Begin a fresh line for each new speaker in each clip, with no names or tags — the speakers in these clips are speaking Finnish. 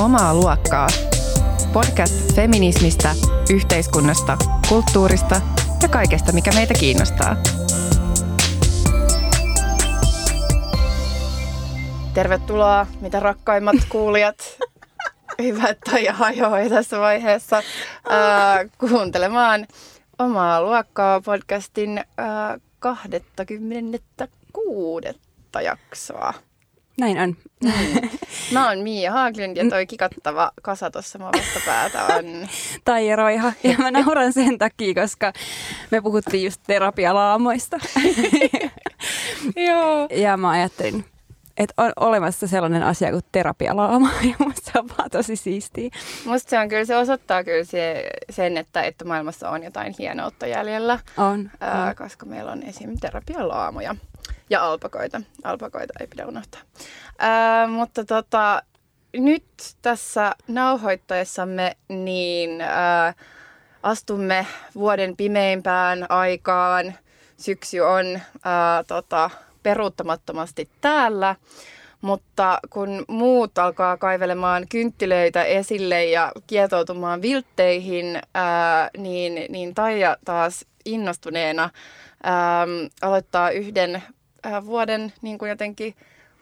Omaa luokkaa. Podcast feminismistä, yhteiskunnasta, kulttuurista ja kaikesta, mikä meitä kiinnostaa. Tervetuloa, mitä rakkaimmat kuulijat. Hyvät tai hajoi tässä vaiheessa ää, kuuntelemaan Omaa luokkaa podcastin ää, 26. jaksoa.
Näin on.
Mä oon Miia Haaglund ja toi kikattava kasa tuossa mun vastapäätä on...
Taija Roiha. Ja mä nauran sen takia, koska me puhuttiin just terapialaamoista.
Joo.
Ja mä ajattelin, että on olemassa sellainen asia kuin terapialaama. Ja musta se on vaan tosi siistiä.
Musta se on kyllä, se osoittaa kyllä se, sen, että, että maailmassa on jotain hienoutta jäljellä.
On.
Ää,
on.
koska meillä on esim. terapialaamoja ja alpakoita. Alpakoita ei pidä unohtaa. Ää, mutta tota, nyt tässä nauhoittaessamme niin ää, astumme vuoden pimeimpään aikaan. Syksy on ää, tota, peruuttamattomasti täällä. Mutta kun muut alkaa kaivelemaan kynttilöitä esille ja kietoutumaan viltteihin, ää, niin, niin Taija taas innostuneena ää, aloittaa yhden ää, vuoden niin kuin jotenkin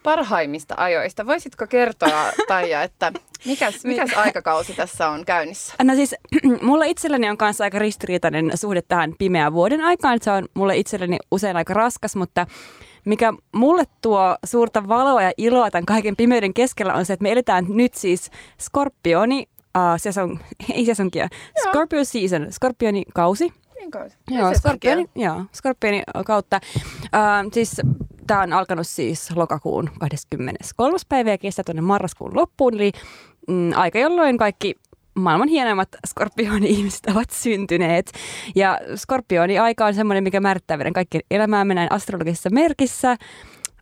parhaimmista ajoista. Voisitko kertoa, Taija, että mikäs, mikäs aikakausi tässä on käynnissä?
No siis mulla itselläni on kanssa aika ristiriitainen suhde tähän pimeään vuoden aikaan. Se on mulle itselleni usein aika raskas, mutta mikä mulle tuo suurta valoa ja iloa tämän kaiken pimeyden keskellä on se, että me eletään nyt siis Skorpioni, uh, season, ei sesonkia, Scorpio season, Skorpioni kausi.
Niin kauan.
Joo, Skorpioni, joo, Skorpioni kautta. Uh, siis tämä on alkanut siis lokakuun 23. päivä ja kestää tuonne marraskuun loppuun, eli mm, aika jolloin kaikki maailman hienoimmat skorpioni-ihmiset ovat syntyneet. Ja skorpioni-aika on semmoinen, mikä määrittää meidän kaikkien elämäämme näin astrologisessa merkissä.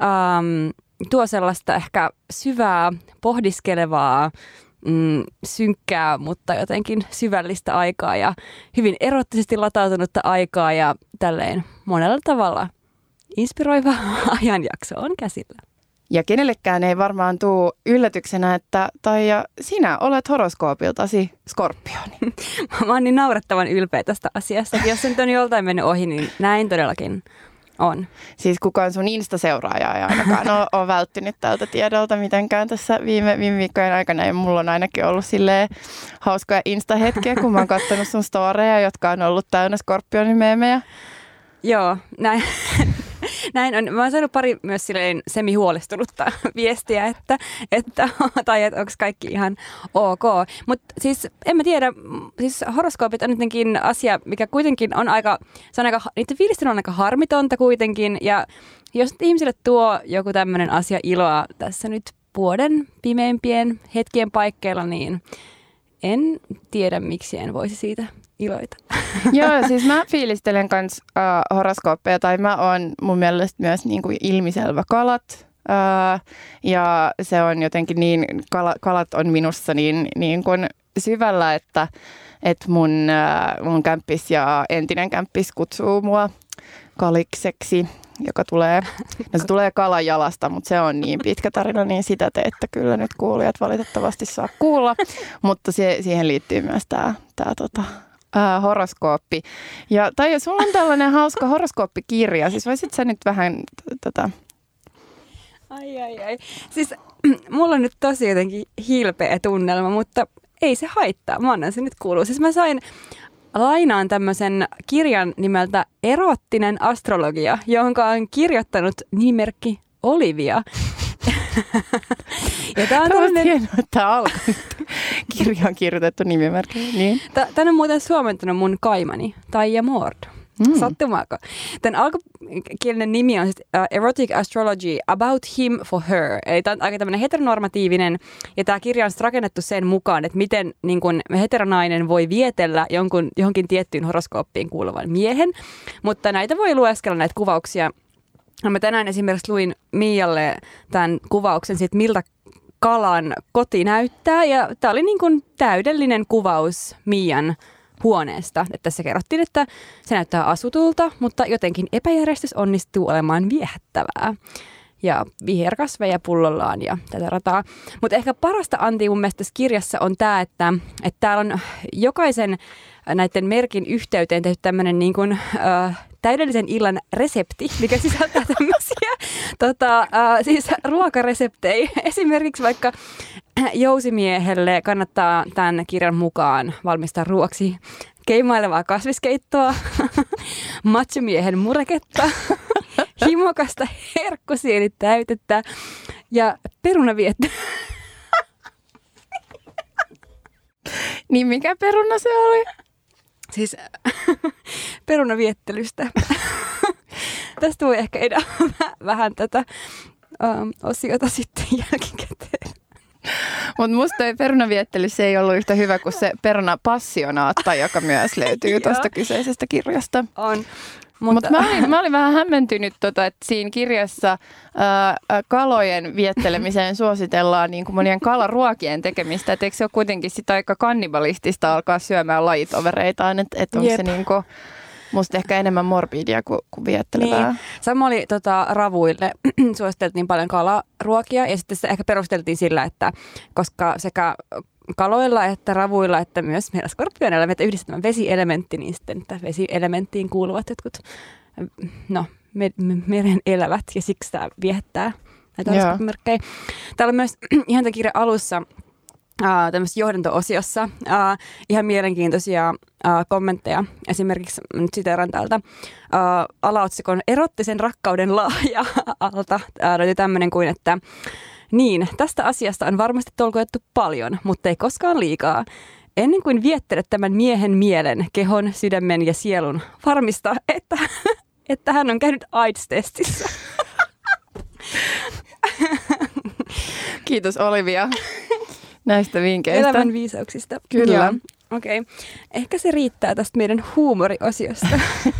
Um, tuo sellaista ehkä syvää, pohdiskelevaa, mm, synkkää, mutta jotenkin syvällistä aikaa ja hyvin erottisesti latautunutta aikaa ja tälleen monella tavalla inspiroiva ajanjakso on käsillä.
Ja kenellekään ei varmaan tule yllätyksenä, että Taija, sinä olet horoskoopiltasi skorpioni.
Mä oon niin naurettavan ylpeä tästä asiasta. Jos se nyt on joltain mennyt ohi, niin näin todellakin on.
Siis kukaan sun Insta-seuraaja ei ainakaan ole, ole välttynyt tältä tiedolta mitenkään tässä viime, viime viikkojen aikana. Ja mulla on ainakin ollut silleen hauskoja Insta-hetkiä, kun mä oon katsonut sun storeja, jotka on ollut täynnä skorpionimeemejä.
Joo, näin. Näin on. Mä oon saanut pari myös silleen semi-huolestunutta viestiä, että, että tai että onko kaikki ihan ok. Mutta siis en mä tiedä, siis horoskoopit on jotenkin asia, mikä kuitenkin on aika, se on aika, niiden fiilistely on aika harmitonta kuitenkin. Ja jos ihmisille tuo joku tämmöinen asia iloa tässä nyt vuoden pimeimpien hetkien paikkeilla, niin en tiedä, miksi en voisi siitä iloita.
Joo, siis mä fiilistelen kans uh, horoskooppeja, tai mä oon mun mielestä myös niin kuin ilmiselvä kalat. Uh, ja se on jotenkin niin, kala, kalat on minussa niin, niin kuin syvällä, että, että mun, uh, mun kämppis ja entinen kämppis kutsuu mua kalikseksi, joka tulee, no se tulee kalajalasta, mutta se on niin pitkä tarina, niin sitä te ette kyllä nyt kuulijat valitettavasti saa kuulla. Mutta se, siihen liittyy myös tämä tää, tota, ää, horoskooppi. Ja tai sulla on tällainen hauska horoskooppikirja, siis voisit sä nyt vähän tota...
Ai ai ai. Siis mulla on nyt tosi jotenkin hilpeä tunnelma, mutta ei se haittaa. Mä annan se nyt kuuluu. Siis mä sain lainaan tämmöisen kirjan nimeltä Erottinen astrologia, jonka on kirjoittanut nimimerkki Olivia.
Ja tämä on tämmöinen... hienoa, että tämä alkoi. Kirja on kirjoitettu nimimerkki. Niin.
Tämä on muuten suomentanut mun kaimani, Taija Mord. Mm. Sattumaako? Tämän alkukielinen nimi on siis uh, Erotic Astrology About Him for Her. Eli tämä on aika tämmöinen heteronormatiivinen, ja tämä kirja on rakennettu sen mukaan, että miten niin kun heteronainen voi vietellä jonkun, johonkin tiettyyn horoskooppiin kuuluvan miehen. Mutta näitä voi lueskella näitä kuvauksia. Mä tänään esimerkiksi luin Mialle tämän kuvauksen siitä, miltä kalan koti näyttää. Ja tämä oli niin kuin täydellinen kuvaus Mian huoneesta. Että tässä kerrottiin, että se näyttää asutulta, mutta jotenkin epäjärjestys onnistuu olemaan viehättävää. ja viherkasveja pullollaan ja tätä rataa. Mutta ehkä parasta Antti mun mielestä tässä kirjassa on tämä, että, että täällä on jokaisen näiden merkin yhteyteen tehty tämmöinen niin kuin, äh, täydellisen illan resepti, mikä sisältää tämmöisiä tota, äh, siis ruokareseptejä. Esimerkiksi vaikka jousimiehelle kannattaa tämän kirjan mukaan valmistaa ruoksi keimailevaa kasviskeittoa, machomiehen mureketta, himokasta herkkusienitäytettä ja perunaviettä.
Niin mikä peruna se oli?
Siis perunaviettelystä. Tästä voi ehkä edä vähän tätä um, osiota sitten jälkikäteen.
Mutta musta toi perunaviettely se ei ollut yhtä hyvä kuin se perunapassionaatta, joka myös löytyy tuosta kyseisestä kirjasta.
On.
Mutta Mut mä, olin, mä olin vähän hämmentynyt, tota, että siinä kirjassa ää, kalojen viettelemiseen suositellaan niin kuin monien kalaruokien tekemistä. Et eikö se ole kuitenkin sitä aika kannibalistista alkaa syömään lajitovereitaan, että et onko se niin kuin, Musta ehkä enemmän morbidia kuin, kuin viettelevää.
Niin. Sama oli tota, ravuille, suositeltiin paljon kalaruokia ja sitten se ehkä perusteltiin sillä, että koska sekä kaloilla että ravuilla että myös meillä skorpioneilla meitä yhdistetään vesielementti, niin sitten että vesielementtiin kuuluvat jotkut no, me, me, meren elävät ja siksi tämä viehättää näitä merkkejä. Täällä on myös ihan tämän kirjan alussa Uh, tämmöisessä johdanto-osiossa uh, ihan mielenkiintoisia uh, kommentteja. Esimerkiksi nyt siteeran täältä uh, alaotsikon erottisen rakkauden laaja alta. Uh, löytyy tämmöinen kuin, että niin, tästä asiasta on varmasti tolkoettu paljon, mutta ei koskaan liikaa. Ennen kuin viettelet tämän miehen mielen, kehon, sydämen ja sielun, varmista, että, että hän on käynyt AIDS-testissä.
Kiitos Olivia näistä vinkkeistä.
Elämän viisauksista.
Kyllä.
Okei. Okay. Ehkä se riittää tästä meidän huumoriosiosta.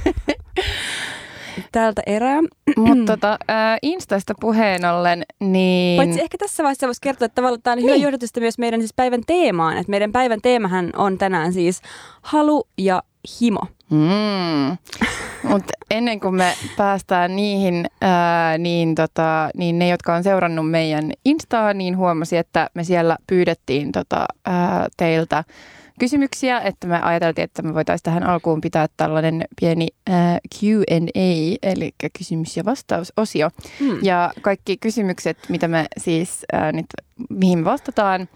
Tältä erää.
Mutta tota, äh, Instasta puheen ollen, niin...
Paitsi ehkä tässä vaiheessa voisi kertoa, että tavallaan tämä on niin. hyvä johdatusta myös meidän siis päivän teemaan. Että meidän päivän teemahan on tänään siis halu ja himo.
Mm. Mutta ennen kuin me päästään niihin, ää, niin, tota, niin ne, jotka on seurannut meidän Instaa, niin huomasi, että me siellä pyydettiin tota, ää, teiltä kysymyksiä, että me ajateltiin, että me voitaisiin tähän alkuun pitää tällainen pieni äh, Q&A, eli kysymys- ja vastausosio. Hmm. Ja kaikki kysymykset, mitä me siis äh, nyt, mihin me vastataan,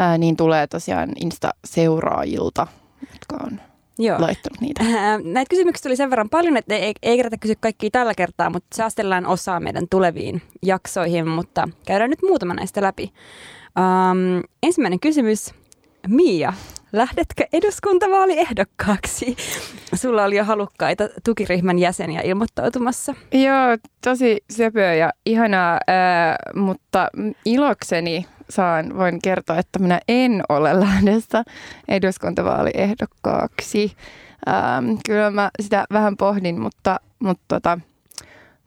äh, niin tulee tosiaan Insta-seuraajilta, jotka on Joo. laittanut niitä.
Näitä kysymyksiä tuli sen verran paljon, että ei, ei kerätä kysyä kaikkia tällä kertaa, mutta säästellään osaa meidän tuleviin jaksoihin, mutta käydään nyt muutama näistä läpi. Um, ensimmäinen kysymys. Mia, lähdetkö eduskuntavaaliehdokkaaksi? Sulla oli jo halukkaita tukiryhmän jäseniä ilmoittautumassa.
Joo, tosi söpöä ja ihanaa, äh, mutta ilokseni saan, voin kertoa, että minä en ole lähdössä eduskuntavaaliehdokkaaksi. Ähm, kyllä mä sitä vähän pohdin, mutta, mutta, tota,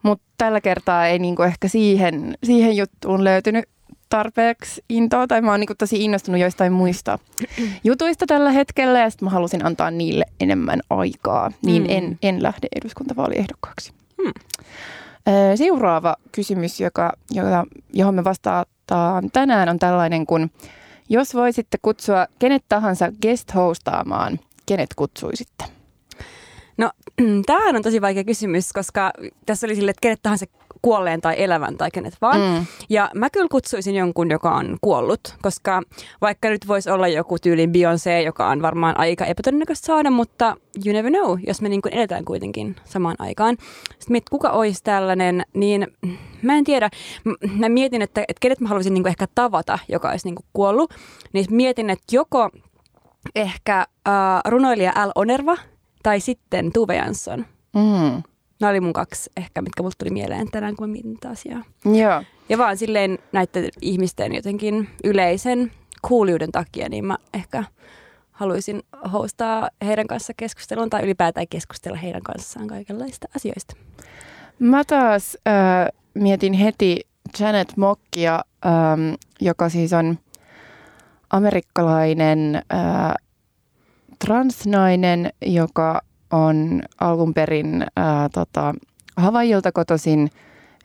mutta tällä kertaa ei niinku ehkä siihen, siihen juttuun löytynyt tarpeeksi intoa, tai mä oon niinku tosi innostunut joistain muista jutuista tällä hetkellä, ja sitten mä halusin antaa niille enemmän aikaa, niin mm. en, en lähde eduskuntavaaliehdokkaaksi. Hmm. Seuraava kysymys, joka, joka, johon me vastataan tänään, on tällainen kun jos voisitte kutsua kenet tahansa guest hostaamaan, kenet kutsuisitte?
No, tämähän on tosi vaikea kysymys, koska tässä oli sille, että kenet tahansa kuolleen tai elävän tai kenet vaan. Mm. Ja mä kyllä kutsuisin jonkun, joka on kuollut, koska vaikka nyt voisi olla joku tyylin Beyoncé, joka on varmaan aika epätodennäköistä saada, mutta you never know, jos me niin kuin eletään kuitenkin samaan aikaan. Sitten miet, kuka olisi tällainen, niin mä en tiedä. Mä mietin, että, että kenet mä haluaisin niin kuin ehkä tavata, joka olisi niin kuin kuollut. Niin mietin, että joko ehkä äh, runoilija Al Onerva tai sitten Tuve Jansson. Mm. Nämä oli mun kaksi ehkä, mitkä mulle tuli mieleen tänään, kun mä mietin tätä asiaa.
Joo.
Ja vaan silleen näiden ihmisten jotenkin yleisen kuuliuden takia, niin mä ehkä haluaisin hostaa heidän kanssa keskustelun tai ylipäätään keskustella heidän kanssaan kaikenlaista asioista.
Mä taas äh, mietin heti Janet Mockia, ähm, joka siis on amerikkalainen äh, transnainen, joka on alun perin ää, tota, Havaijilta kotoisin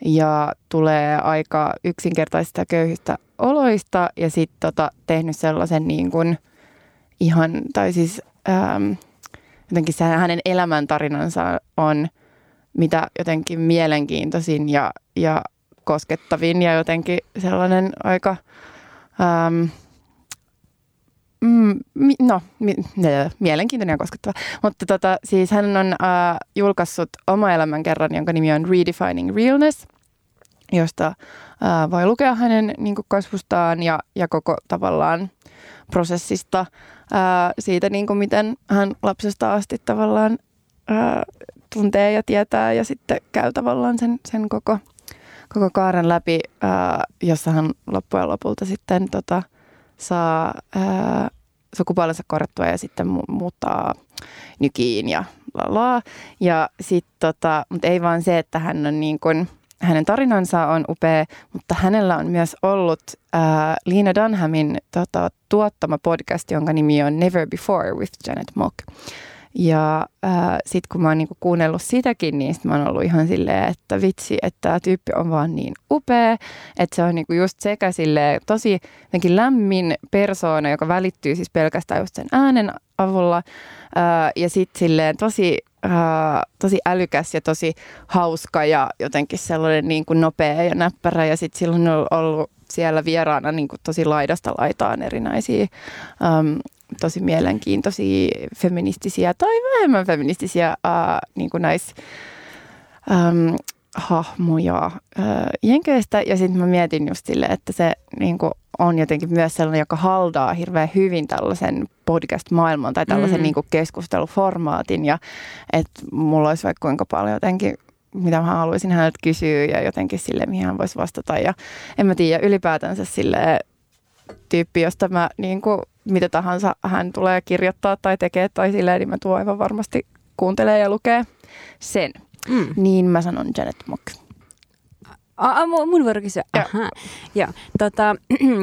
ja tulee aika yksinkertaisista köyhistä oloista ja sitten tota, tehnyt sellaisen niin kuin ihan, tai siis ähm, jotenkin se hänen elämäntarinansa on mitä jotenkin mielenkiintoisin ja, ja koskettavin ja jotenkin sellainen aika, ähm, mm, no, mi, mielenkiintoinen ja koskettava. Mutta tota, siis hän on äh, julkaissut oma elämän kerran, jonka nimi on Redefining Realness, josta äh, voi lukea hänen niin kuin kasvustaan ja, ja koko tavallaan prosessista ää, siitä, niin kuin miten hän lapsesta asti tavallaan ää, tuntee ja tietää ja sitten käy tavallaan sen, sen koko, koko kaaren läpi, ää, jossa hän loppujen lopulta sitten tota, saa ää, sukupuolensa korjattua ja sitten mu- muuttaa nykiin ja lalaa. Ja sitten tota, mutta ei vaan se, että hän on niin kuin – hänen tarinansa on upea, mutta hänellä on myös ollut äh, Lina Dunhamin tota, tuottama podcast, jonka nimi on Never Before with Janet Mock. Ja äh, sitten kun mä oon niinku kuunnellut sitäkin, niin sit mä oon ollut ihan silleen, että vitsi, että tämä tyyppi on vaan niin upea, että se on niinku just sekä tosi lämmin persoona, joka välittyy siis pelkästään just sen äänen avulla, äh, ja sitten tosi äh, tosi älykäs ja tosi hauska ja jotenkin sellainen niin kuin nopea ja näppärä. Ja sitten silloin on ollut siellä vieraana niin kuin tosi laidasta laitaan erinäisiä ähm, tosi mielenkiintoisia feministisiä tai vähemmän feministisiä äh, niin kuin ähm, hahmoja äh, Jenkeistä. Ja sitten mä mietin just sille, että se niin kuin on jotenkin myös sellainen, joka haldaa hirveän hyvin tällaisen podcast-maailman tai tällaisen mm. niin kuin keskusteluformaatin. Ja että mulla olisi vaikka kuinka paljon jotenkin mitä mä haluaisin häneltä kysyä ja jotenkin sille, mihin hän voisi vastata. Ja en mä tiedä, ylipäätänsä sille tyyppi, josta mä niin kuin, mitä tahansa hän tulee kirjoittaa tai tekee tai silleen, niin mä tuo aivan varmasti kuuntelee ja lukee sen. Mm. Niin mä sanon Janet Mock.
Mun vuoro kysyä. Aha. Ja, tota,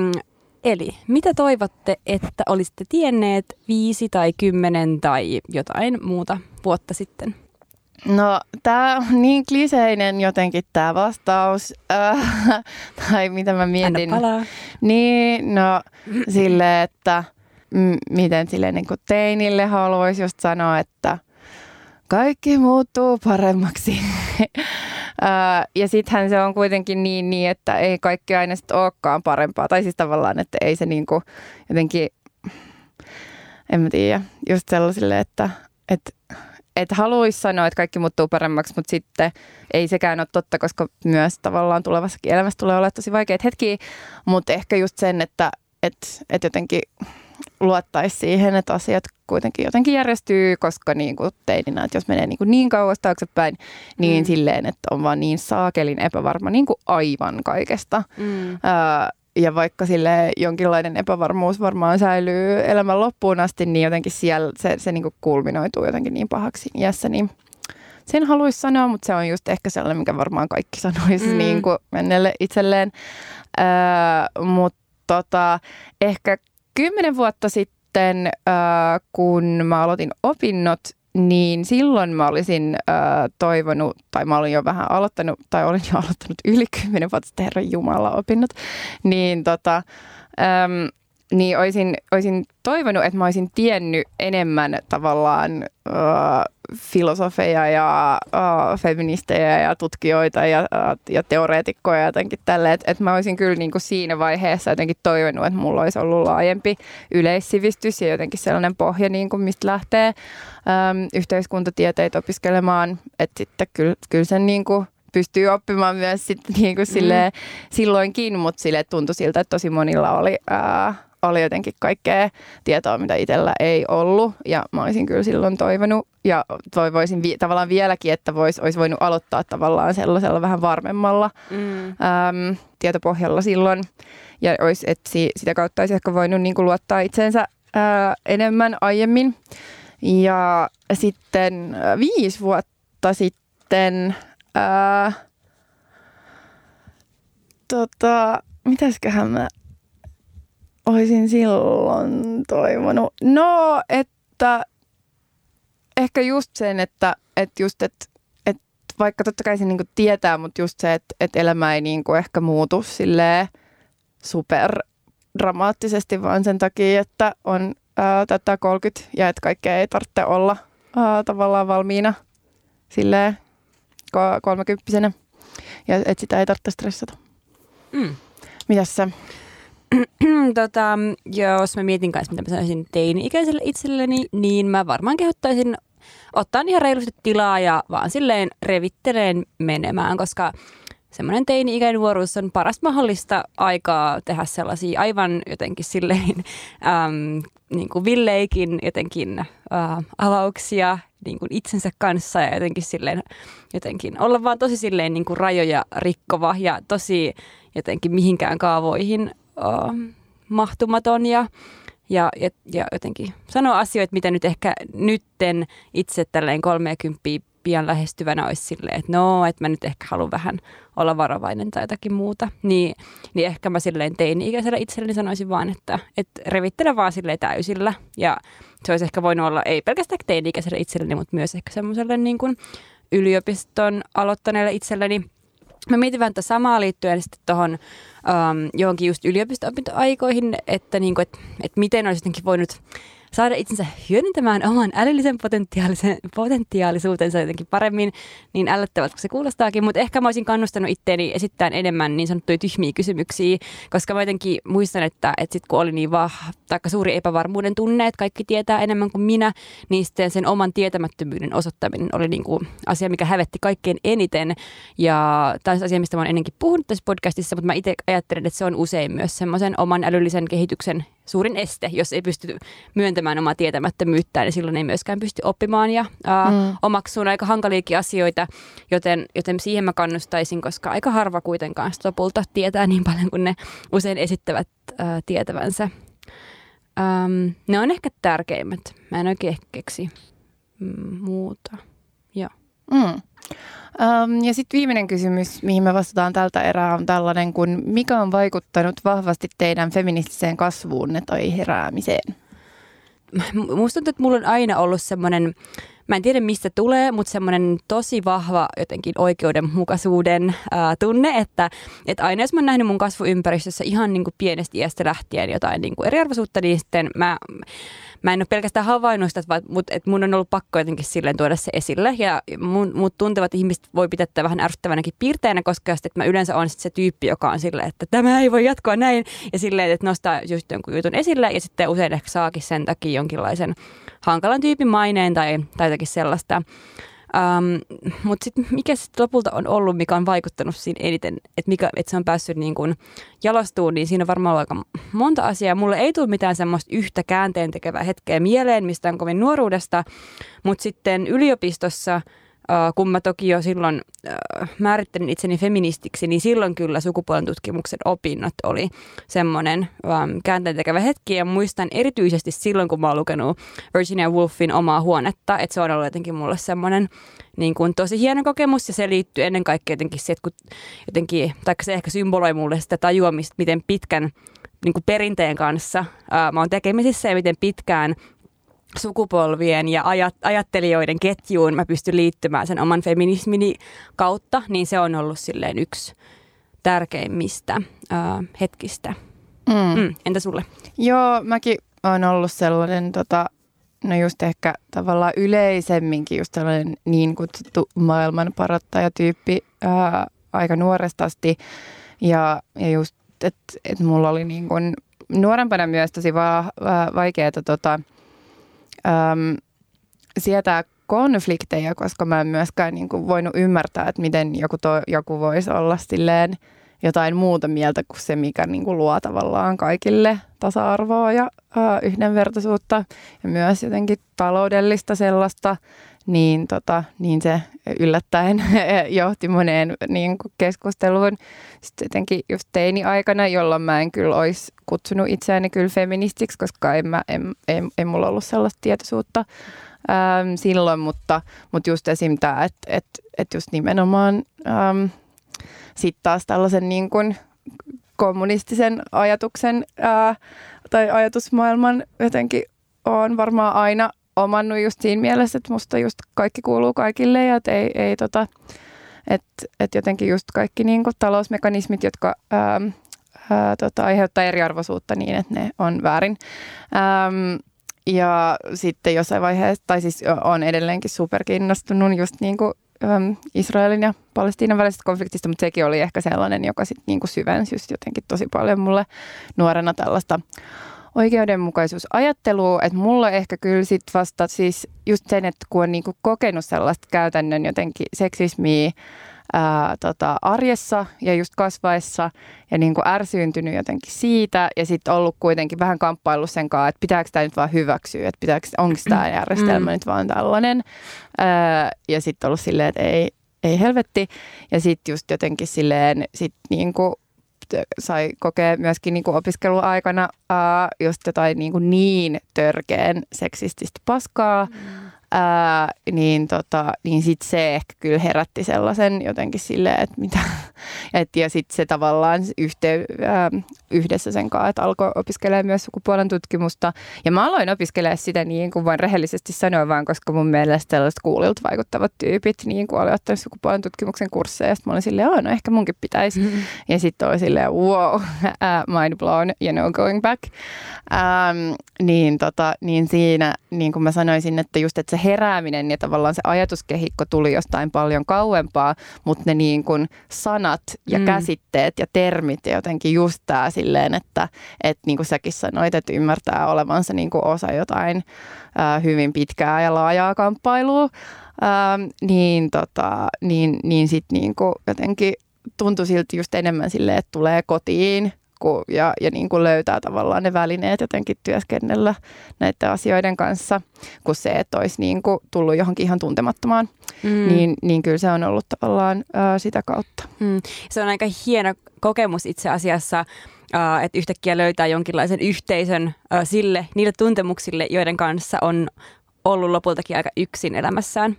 eli mitä toivotte, että olisitte tienneet viisi tai kymmenen tai jotain muuta vuotta sitten?
No, tämä on niin kliseinen jotenkin tämä vastaus. Äh, tai mitä mä mietin.
Anna palaa.
Niin, no sille, että miten sille niin kuin teinille haluaisi just sanoa, että kaikki muuttuu paremmaksi. ja sittenhän se on kuitenkin niin, niin, että ei kaikki aina sitten olekaan parempaa. Tai siis tavallaan, että ei se niin kuin jotenkin, en mä tiedä, just sellaisille, että, että että haluaisi sanoa, että kaikki muuttuu paremmaksi, mutta sitten ei sekään ole totta, koska myös tavallaan tulevassakin elämässä tulee olla tosi vaikeita hetkiä, mutta ehkä just sen, että että että jotenkin luottaisi siihen, että asiat kuitenkin jotenkin järjestyy, koska niin kuin teininä, että jos menee niin, kuin niin kauas taaksepäin, niin mm. silleen, että on vaan niin saakelin epävarma niin kuin aivan kaikesta. Mm. Öö, ja vaikka sille jonkinlainen epävarmuus varmaan säilyy elämän loppuun asti, niin jotenkin siellä se, se niin kuin kulminoituu jotenkin niin pahaksi iässä, niin sen haluaisi sanoa, mutta se on just ehkä sellainen, mikä varmaan kaikki sanoisi mm. niin kuin mennelle itselleen. Öö, mutta tota, ehkä kymmenen vuotta sitten, kun mä aloitin opinnot, niin silloin mä olisin toivonut, tai mä olin jo vähän aloittanut, tai olin jo aloittanut yli kymmenen vuotta sitten Herran Jumala opinnot, niin tota, niin olisin, olisin toivonut, että mä olisin tiennyt enemmän tavallaan uh, filosofeja ja uh, feministejä ja tutkijoita ja, uh, ja teoreetikkoja jotenkin tälle. Että et mä olisin kyllä niin kuin siinä vaiheessa jotenkin toivonut, että mulla olisi ollut laajempi yleissivistys ja jotenkin sellainen pohja, niin kuin mistä lähtee um, yhteiskuntatieteitä opiskelemaan. Että sitten kyllä, kyllä sen niin kuin pystyy oppimaan myös sit, niin kuin silleen, mm. silloinkin, mutta sille tuntui siltä, että tosi monilla oli... Uh, oli jotenkin kaikkea tietoa, mitä itsellä ei ollut. Ja mä olisin kyllä silloin toivonut ja toivoisin vi- tavallaan vieläkin, että vois, olisi voinut aloittaa tavallaan sellaisella vähän varmemmalla mm. äm, tietopohjalla silloin. Ja olisi, että si- sitä kautta olisi ehkä voinut niin kuin luottaa itseensä ää, enemmän aiemmin. Ja sitten ää, viisi vuotta sitten... Ää, tota, mitäsköhän mä olisin silloin toivonut? No, että ehkä just sen, että, että just, että, että vaikka totta kai se niin kuin tietää, mutta just se, että, että elämä ei niin kuin ehkä muutu silleen super dramaattisesti, vaan sen takia, että on ää, tätä 30 ja että kaikkea ei tarvitse olla ää, tavallaan valmiina silleen kolmekymppisenä ja että sitä ei tarvitse stressata. Mm. Mitäs sä?
tota, jos mä mietin kanssa, mitä mä sanoisin teini-ikäiselle itselleni, niin mä varmaan kehottaisin ottaa ihan reilusti tilaa ja vaan silleen revitteleen menemään, koska semmoinen teini-ikäinen nuoruus on paras mahdollista aikaa tehdä sellaisia aivan jotenkin silleen äm, niin kuin villeikin jotenkin äh, avauksia niin kuin itsensä kanssa ja jotenkin silleen jotenkin olla vaan tosi silleen niin kuin rajoja rikkova ja tosi jotenkin mihinkään kaavoihin äh, mahtumaton ja ja, ja, ja jotenkin sanoa asioita, mitä nyt ehkä nytten itse tälleen 30 pian lähestyvänä olisi silleen, että no, että mä nyt ehkä haluan vähän olla varovainen tai jotakin muuta. Niin, niin ehkä mä silleen teini-ikäisellä itselleni sanoisin vaan, että, että revittele vaan silleen täysillä. Ja se olisi ehkä voinut olla ei pelkästään teini-ikäiselle itselleni, mutta myös ehkä semmoiselle niin kuin yliopiston aloittaneelle itselleni. Mä mietin vähän samaa liittyen sitten tuohon um, johonkin just yliopisto-opintoaikoihin, että, niin kuin, että, että miten olisi jotenkin voinut saada itsensä hyödyntämään oman älyllisen potentiaalisen, potentiaalisuutensa jotenkin paremmin, niin ällöttävältä kuin se kuulostaakin, mutta ehkä mä olisin kannustanut itteeni esittämään enemmän niin sanottuja tyhmiä kysymyksiä, koska mä jotenkin muistan, että, että sit kun oli niin vah, taikka suuri epävarmuuden tunne, että kaikki tietää enemmän kuin minä, niin sitten sen oman tietämättömyyden osoittaminen oli niin kuin asia, mikä hävetti kaikkein eniten. Ja tämä on asia, mistä mä oon ennenkin puhunut tässä podcastissa, mutta mä itse ajattelen, että se on usein myös semmoisen oman älyllisen kehityksen suurin este, jos ei pysty myöntämään omaa tietämättömyyttään, niin silloin ei myöskään pysty oppimaan ja ää, mm. omaksuun aika hankaliakin asioita, joten, joten siihen mä kannustaisin, koska aika harva kuitenkaan lopulta tietää niin paljon kuin ne usein esittävät ää, tietävänsä. Ähm, ne on ehkä tärkeimmät. Mä en oikein keksi mm, muuta. Joo.
Mm. Ja sitten viimeinen kysymys, mihin me vastataan tältä erää, on tällainen kun mikä on vaikuttanut vahvasti teidän feministiseen kasvuunne tai heräämiseen?
Musta tuntuu, että mulla on aina ollut semmoinen, mä en tiedä mistä tulee, mutta semmoinen tosi vahva jotenkin oikeudenmukaisuuden ää, tunne, että, että aina jos mä oon nähnyt mun kasvuympäristössä ihan niin kuin pienestä iästä lähtien jotain niin kuin eriarvoisuutta, niin sitten mä mä en ole pelkästään havainnut sitä, vaan, mutta et mun on ollut pakko jotenkin silleen tuoda se esille. Ja mun, mut tuntevat ihmiset voi pitää tätä vähän ärsyttävänäkin piirteinä, koska että mä yleensä on sit se tyyppi, joka on silleen, että tämä ei voi jatkoa näin. Ja silleen, että nostaa just jonkun jutun esille ja sitten usein ehkä saakin sen takia jonkinlaisen hankalan tyypin maineen tai, tai jotakin sellaista. Um, Mutta sitten mikä sitten lopulta on ollut, mikä on vaikuttanut siinä eniten, että, että se on päässyt niin kuin jalostuun, niin siinä on varmaan ollut aika monta asiaa. Mulle ei tule mitään semmoista yhtä käänteen tekevää hetkeä mieleen mistään kovin nuoruudesta, mutta sitten yliopistossa – kun mä toki jo silloin äh, määrittelin itseni feministiksi, niin silloin kyllä sukupuolen tutkimuksen opinnot oli semmoinen ähm, käänteentekevä hetki. Ja muistan erityisesti silloin, kun mä oon lukenut Virginia Woolfin omaa huonetta, että se on ollut jotenkin mulle semmoinen niin kuin tosi hieno kokemus ja se liittyy ennen kaikkea jotenkin siihen, että kun jotenkin, tai se ehkä symboloi mulle sitä tajuamista, miten pitkän niin kuin perinteen kanssa ää, äh, mä oon tekemisissä ja miten pitkään sukupolvien ja ajat, ajattelijoiden ketjuun mä pystyn liittymään sen oman feminismini kautta, niin se on ollut silleen yksi tärkeimmistä äh, hetkistä. Mm. Mm, entä sulle?
Joo, mäkin on ollut sellainen, tota, no just ehkä tavallaan yleisemminkin just sellainen niin kutsuttu maailman parottajatyyppi ää, aika nuoresta asti. Ja, ja just, että et mulla oli niin kun nuorempana myös tosi va- va- vaikeaa tota, äm, sietää konflikteja, koska mä en myöskään niin kuin voinut ymmärtää, että miten joku, to, joku voisi olla silleen jotain muuta mieltä kuin se, mikä niin kuin luo tavallaan kaikille tasa-arvoa ja ää, yhdenvertaisuutta ja myös jotenkin taloudellista sellaista, niin, tota, niin se yllättäen johti moneen niin kuin keskusteluun. Sitten jotenkin just teini-aikana, jolloin mä en kyllä olisi kutsunut itseäni kyllä feministiksi, koska en, mä, en, en, en mulla ollut sellaista tietoisuutta äm, silloin, mutta, mutta just esim. tämä, että et, et just nimenomaan äm, sitten taas tällaisen niin kuin kommunistisen ajatuksen ää, tai ajatusmaailman jotenkin on varmaan aina omannut just siinä mielessä, että musta just kaikki kuuluu kaikille ja että ei, ei tota, Että et jotenkin just kaikki niin kuin talousmekanismit, jotka ää, ää, tota, aiheuttaa eriarvoisuutta niin, että ne on väärin. Ähm, ja sitten jossain vaiheessa, tai siis on edelleenkin superkiinnostunut just niin kuin Israelin ja Palestiinan välisestä konfliktista, mutta sekin oli ehkä sellainen, joka sitten niin syvensi just jotenkin tosi paljon mulle nuorena tällaista oikeudenmukaisuusajattelua, että mulla ehkä kyllä sitten vasta siis just sen, että kun on niin kuin kokenut sellaista käytännön jotenkin seksismiä, ää, tota, arjessa ja just kasvaessa ja niin kuin ärsyyntynyt jotenkin siitä ja sitten ollut kuitenkin vähän kamppailu sen kanssa, että pitääkö tämä nyt vaan hyväksyä, että pitääkö, onko tämä järjestelmä mm. nyt vaan tällainen ää, ja sitten ollut silleen, että ei, ei helvetti ja sitten just jotenkin silleen sit niin kuin sai kokea myöskin niin kuin opiskeluaikana ää, just jotain niin, kuin niin törkeän seksististä paskaa. Mm ää, niin, tota, niin sit se ehkä kyllä herätti sellaisen jotenkin silleen, että mitä, et, ja sitten se tavallaan yhte, ää, yhdessä sen kanssa, että alkoi opiskelemaan myös sukupuolen tutkimusta. Ja mä aloin opiskelemaan sitä niin kuin voin rehellisesti sanoa vaan, koska mun mielestä sellaiset kuulilta vaikuttavat tyypit niin kuin oli ottanut sukupuolen tutkimuksen kursseja. Ja sitten mä olin silleen, no ehkä munkin pitäisi. Mm-hmm. Ja sitten oli silleen, wow, uh, mind blown, you know, going back. Ähm, niin, tota, niin siinä, niin kuin mä sanoisin, että just, että se herääminen ja tavallaan se ajatuskehikko tuli jostain paljon kauempaa, mutta ne niin kuin sanat ja mm. käsitteet ja termit ja jotenkin just tämä silleen, että, että niin kuin säkin sanoit, että ymmärtää olevansa niin kuin osa jotain ää, hyvin pitkää ja laajaa kamppailua, ää, niin, tota, niin, niin sitten niin kuin jotenkin tuntui siltä just enemmän silleen, että tulee kotiin kuin, ja, ja niin kuin löytää tavallaan ne välineet jotenkin työskennellä näiden asioiden kanssa, kuin se, että olisi niin kuin tullut johonkin ihan tuntemattomaan. Mm. Niin, niin kyllä se on ollut tavallaan ää, sitä kautta. Mm.
Se on aika hieno kokemus itse asiassa, ää, että yhtäkkiä löytää jonkinlaisen yhteisön ää, sille, niille tuntemuksille, joiden kanssa on ollut lopultakin aika yksin elämässään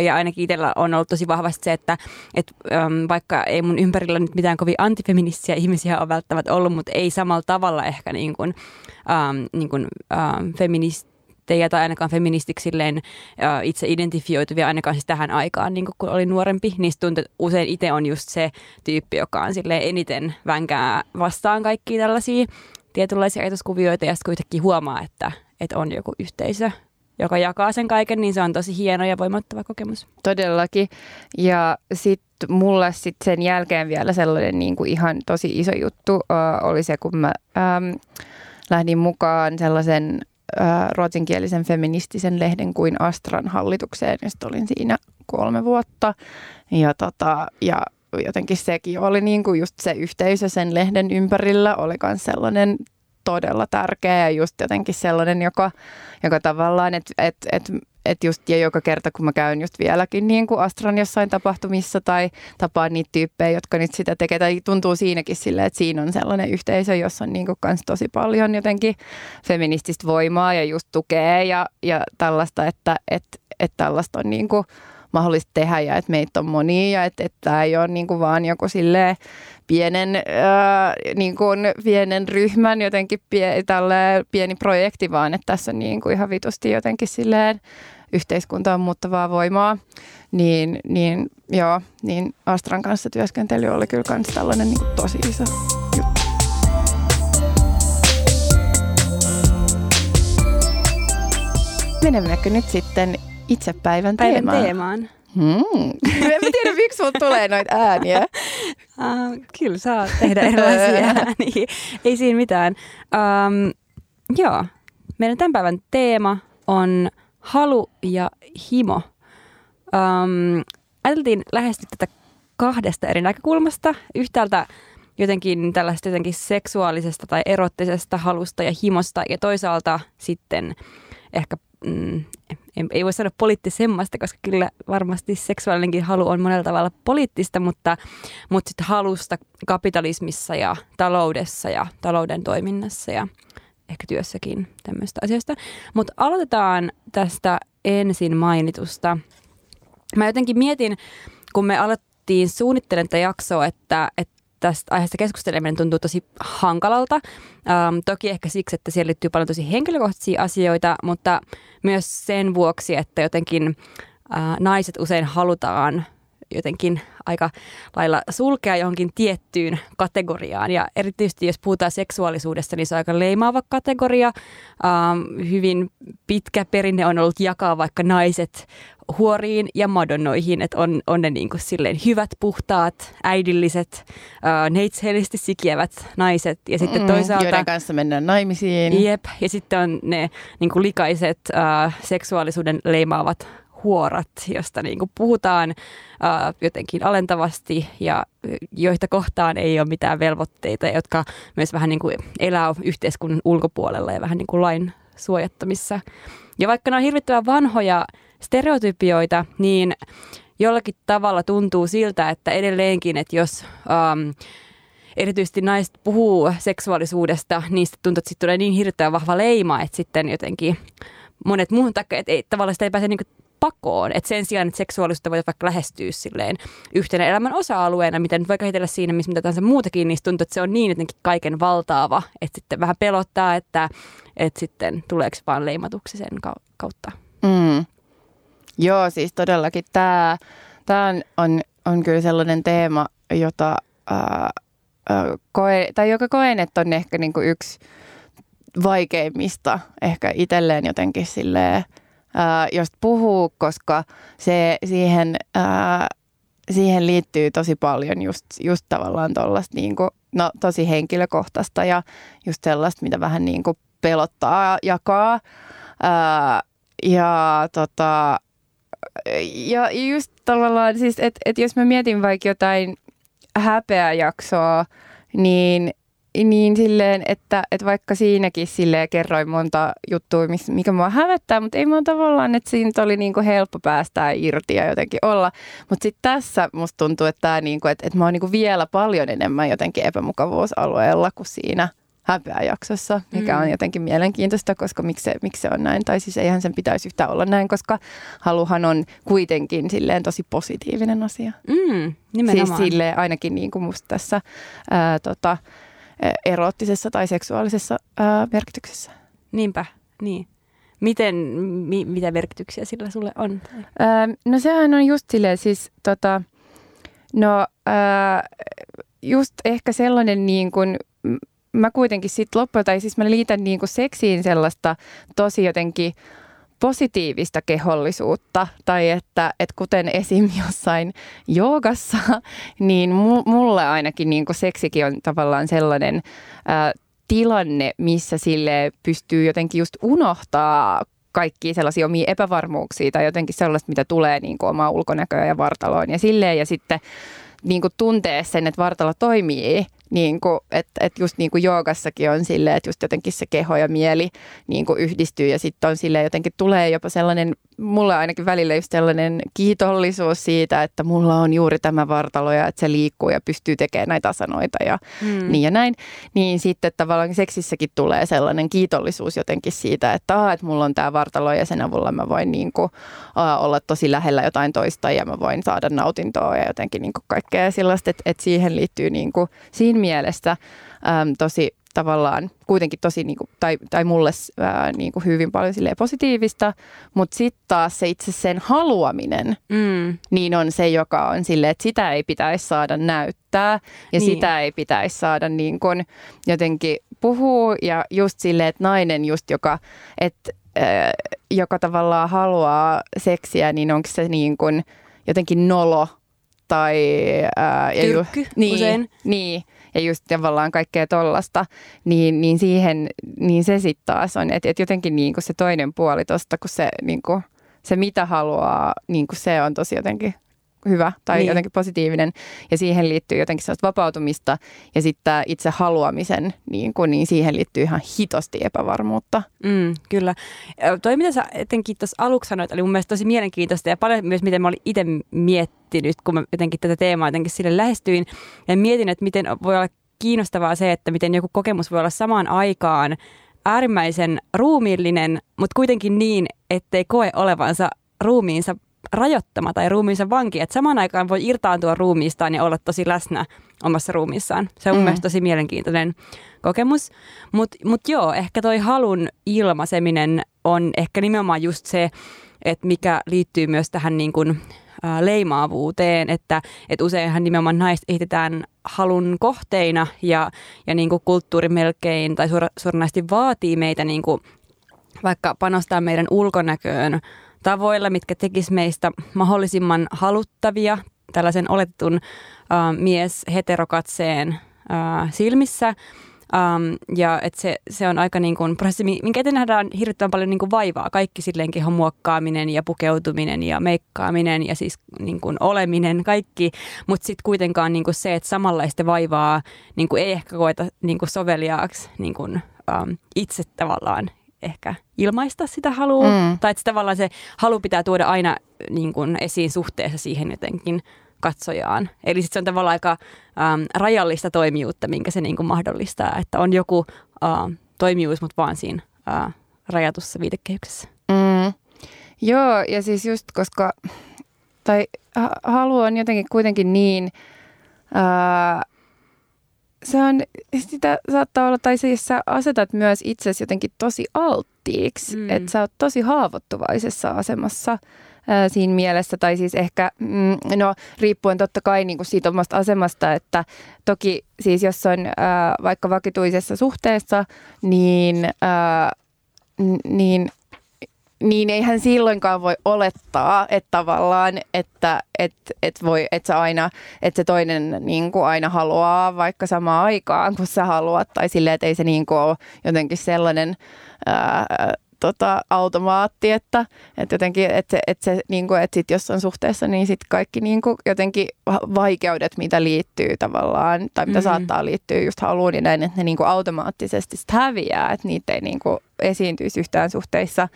ja ainakin itsellä on ollut tosi vahvasti se, että et, äm, vaikka ei mun ympärillä nyt mitään kovin antifeministisiä ihmisiä ole välttämättä ollut, mutta ei samalla tavalla ehkä niin kuin, äm, niin kuin, äm, feministejä tai ainakaan feministiksilleen äh, itse identifioituvia ainakaan siis tähän aikaan, niin kun oli nuorempi, niin tuntuu, että usein itse on just se tyyppi, joka on eniten vänkää vastaan kaikkia tällaisia tietynlaisia ajatuskuvioita ja sitten kuitenkin huomaa, että, että on joku yhteisö, joka jakaa sen kaiken, niin se on tosi hieno ja voimattava kokemus.
Todellakin. Ja sitten mulle sit sen jälkeen vielä sellainen niin kuin ihan tosi iso juttu uh, oli se, kun mä ähm, lähdin mukaan sellaisen äh, ruotsinkielisen feministisen lehden kuin Astran hallitukseen, josta olin siinä kolme vuotta. Ja, tota, ja jotenkin sekin oli niin kuin just se yhteisö sen lehden ympärillä oli myös sellainen todella tärkeä ja just jotenkin sellainen, joka, joka tavallaan, että et, et, et just ja joka kerta kun mä käyn just vieläkin niin kuin Astran jossain tapahtumissa tai tapaan niitä tyyppejä, jotka nyt sitä tekee, tai tuntuu siinäkin silleen, että siinä on sellainen yhteisö, jossa on niin kuin kans tosi paljon jotenkin feminististä voimaa ja just tukee ja, ja tällaista, että et, et tällaista on niin kuin mahdollista tehdä ja että meitä on monia ja että, että tämä ei ole niin kuin vaan joku silleen pienen, ää, niin kuin pienen ryhmän jotenkin pie, tälle pieni projekti, vaan että tässä on niin kuin ihan vitusti jotenkin silleen yhteiskuntaan muuttavaa voimaa, niin, niin joo, niin Astran kanssa työskentely oli kyllä myös tällainen niin kuin tosi iso juttu. Menemmekö nyt sitten itse päivän,
päivän
teemaan?
teemaan.
Hmm. En tiedä, miksi mulla tulee noita ääniä.
Uh, kyllä saa tehdä erilaisia ääniä. Ei siinä mitään. Um, joo, meidän tämän päivän teema on halu ja himo. Um, ajateltiin lähestyä tätä kahdesta eri näkökulmasta. Yhtäältä jotenkin tällaista jotenkin seksuaalisesta tai erottisesta halusta ja himosta ja toisaalta sitten ehkä mm, ei voi sanoa poliittisemmasta, koska kyllä varmasti seksuaalinenkin halu on monella tavalla poliittista, mutta, mutta sitten halusta kapitalismissa ja taloudessa ja talouden toiminnassa ja ehkä työssäkin tämmöistä asioista. Mutta aloitetaan tästä ensin mainitusta. Mä jotenkin mietin, kun me alettiin suunnittelemaan tätä jaksoa, että, että tästä aiheesta keskusteleminen tuntuu tosi hankalalta. Ähm, toki ehkä siksi, että siellä liittyy paljon tosi henkilökohtaisia asioita, mutta myös sen vuoksi, että jotenkin äh, naiset usein halutaan jotenkin aika lailla sulkea johonkin tiettyyn kategoriaan. Ja erityisesti jos puhutaan seksuaalisuudesta, niin se on aika leimaava kategoria. Ähm, hyvin pitkä perinne on ollut jakaa vaikka naiset huoriin ja madonnoihin, että on, on ne niin kuin silleen hyvät, puhtaat, äidilliset, äh, neitsellisesti sikiävät naiset. Ja sitten mm, toisaalta...
Joiden kanssa mennään naimisiin.
Jep, ja sitten on ne niin kuin likaiset, äh, seksuaalisuuden leimaavat huorat, josta niin kuin puhutaan äh, jotenkin alentavasti ja joita kohtaan ei ole mitään velvoitteita, jotka myös vähän niin kuin elää yhteiskunnan ulkopuolella ja vähän niin kuin lain suojattamissa. Ja vaikka nämä on hirvittävän vanhoja stereotypioita, niin jollakin tavalla tuntuu siltä, että edelleenkin, että jos ähm, erityisesti naiset puhuu seksuaalisuudesta, niin tuntuu, että sitten tulee niin hirveän vahva leima, että sitten jotenkin monet muun takia, että ei, tavallaan sitä ei pääse niin pakoon. Että sen sijaan, että seksuaalisuutta voi vaikka lähestyä silleen yhtenä elämän osa-alueena, mitä nyt voi käsitellä siinä, missä mitä tahansa muutakin, niin tuntuu, että se on niin jotenkin kaiken valtaava, että sitten vähän pelottaa, että, että sitten tuleeko vaan leimatuksi sen kautta.
Mm. Joo, siis todellakin tämä, tämä on, on, on kyllä sellainen teema, jota ää, koe, tai joka koen, että on ehkä niin kuin yksi vaikeimmista ehkä itselleen jotenkin silleen, ää, josta puhuu, koska se siihen, ää, siihen liittyy tosi paljon just, just tavallaan tuollaista niin kuin, no, tosi henkilökohtaista ja just sellaista, mitä vähän niin kuin pelottaa jakaa. Ää, ja tota, ja just tavallaan siis, että et jos mä mietin vaikka jotain häpeäjaksoa, niin niin silleen, että, että vaikka siinäkin silleen kerroin monta juttua, mikä mua hävettää, mutta ei mua tavallaan, että siinä oli niin kuin helppo päästää irti ja jotenkin olla. Mutta sitten tässä musta tuntuu, että, tämä niin kuin, että, että mä oon niin kuin vielä paljon enemmän jotenkin epämukavuusalueella kuin siinä – häpeäjaksossa, mikä mm. on jotenkin mielenkiintoista, koska miksi se, miksi se on näin. Tai siis eihän sen pitäisi yhtään olla näin, koska haluhan on kuitenkin silleen tosi positiivinen asia.
Mm,
nimenomaan. Siis silleen ainakin niin kuin musta tässä ää, tota, eroottisessa tai seksuaalisessa ää, merkityksessä.
Niinpä, niin. Miten, mi, mitä merkityksiä sillä sulle on?
Ää, no sehän on just silleen siis tota, no ää, just ehkä sellainen niin kuin mä kuitenkin sitten loppujen, tai siis mä liitän niin kuin seksiin sellaista tosi jotenkin positiivista kehollisuutta, tai että, että kuten esim. jossain joogassa, niin mulle ainakin niin kuin seksikin on tavallaan sellainen ää, tilanne, missä sille pystyy jotenkin just unohtaa kaikki sellaisia omia epävarmuuksia tai jotenkin sellaista, mitä tulee niin kuin omaa ulkonäköä ja vartaloon ja silleen. Ja sitten niin kuin tuntee sen, että vartalo toimii niin kuin, että, että just niin kuin joogassakin on silleen, että just jotenkin se keho ja mieli niin kuin yhdistyy ja sitten on silleen jotenkin tulee jopa sellainen, mulle ainakin välillä just sellainen kiitollisuus siitä, että mulla on juuri tämä vartalo ja että se liikkuu ja pystyy tekemään näitä asanoita ja hmm. niin ja näin. Niin sitten tavallaan seksissäkin tulee sellainen kiitollisuus jotenkin siitä, että, aa, että mulla on tämä vartalo ja sen avulla mä voin niin kuin, aa, olla tosi lähellä jotain toista ja mä voin saada nautintoa ja jotenkin niin kuin kaikkea sellaista, että, että siihen liittyy niin kuin, siinä mielessä äm, tosi tavallaan kuitenkin tosi, niin kuin, tai, tai mulle ää, niin kuin hyvin paljon positiivista, mutta sitten taas se itse sen haluaminen, mm. niin on se, joka on silleen, että sitä ei pitäisi saada näyttää ja niin. sitä ei pitäisi saada niin kuin, jotenkin puhua ja just silleen, että nainen just, joka, että, ää, joka tavallaan haluaa seksiä, niin onko se niin kuin jotenkin nolo tai...
Ää, ja Tyrkky ju,
niin,
usein.
Niin, ja just tavallaan kaikkea tollasta, niin, niin siihen, niin se sitten taas on, että et jotenkin niin kuin se toinen puoli tosta, kun se, niin kuin, se mitä haluaa, niin kuin se on tosi jotenkin hyvä tai niin. jotenkin positiivinen. Ja siihen liittyy jotenkin sellaista vapautumista ja sitten itse haluamisen, niin, kuin, niin siihen liittyy ihan hitosti epävarmuutta.
Mm, kyllä. Toi mitä sä etenkin tuossa aluksi sanoit, oli mun mielestä tosi mielenkiintoista ja paljon myös miten mä olin itse miettinyt, kun mä jotenkin tätä teemaa jotenkin sille lähestyin ja mietin, että miten voi olla kiinnostavaa se, että miten joku kokemus voi olla samaan aikaan äärimmäisen ruumiillinen, mutta kuitenkin niin, ettei koe olevansa ruumiinsa rajoittama tai ruumiinsa vanki, että samaan aikaan voi irtaantua ruumiistaan ja olla tosi läsnä omassa ruumiissaan. Se on mm. mun tosi mielenkiintoinen kokemus. Mutta mut joo, ehkä toi halun ilmaiseminen on ehkä nimenomaan just se, että mikä liittyy myös tähän niin kuin, leimaavuuteen, että, että useinhan nimenomaan naiset ehitetään halun kohteina ja, ja niin kuin kulttuuri melkein tai suora, suoranaisesti vaatii meitä niin kuin vaikka panostaa meidän ulkonäköön tavoilla, mitkä tekis meistä mahdollisimman haluttavia tällaisen oletetun äh, mies heterokatseen äh, silmissä – Um, ja että se, se on aika niin kuin prosessi, minkä eteen nähdään hirvittävän paljon niin kuin vaivaa. Kaikki silleen kehon muokkaaminen ja pukeutuminen ja meikkaaminen ja siis niin kuin oleminen, kaikki. Mutta sitten kuitenkaan niin kuin se, että samanlaista vaivaa niin kuin ei ehkä koeta niin kuin soveliaaksi niin kuin, um, itse tavallaan ehkä ilmaista sitä halua. Mm. Tai että tavallaan se halu pitää tuoda aina niin kuin esiin suhteessa siihen jotenkin katsojaan. Eli sit se on tavallaan aika äm, rajallista toimijuutta, minkä se niin kuin mahdollistaa, että on joku ä, toimijuus, mutta vaan siinä ä, rajatussa viitekehyksessä.
Mm. Joo, ja siis just koska, tai halu on jotenkin kuitenkin niin, ää, se on, sitä saattaa olla, tai siis sä asetat myös itsesi jotenkin tosi alttiiksi, mm. että sä oot tosi haavoittuvaisessa asemassa ää, siinä mielessä, tai siis ehkä, mm, no riippuen totta kai niin kuin siitä omasta asemasta, että toki siis jos on ää, vaikka vakituisessa suhteessa, niin, ää, niin niin eihän silloinkaan voi olettaa, että tavallaan, että et, et voi, että sä aina, että se toinen niin kuin aina haluaa vaikka samaan aikaan, kun sä haluat, tai silleen, että ei se niin kuin ole jotenkin sellainen ää, tota, automaatti, että, että jotenkin, että se, että se niin kuin, että sit jos on suhteessa, niin sitten kaikki niin kuin, jotenkin vaikeudet, mitä liittyy tavallaan, tai mitä mm-hmm. saattaa liittyä just haluun niin näin, että ne niin kuin automaattisesti sit häviää, että niitä ei niin kuin esiintyisi yhtään suhteissa.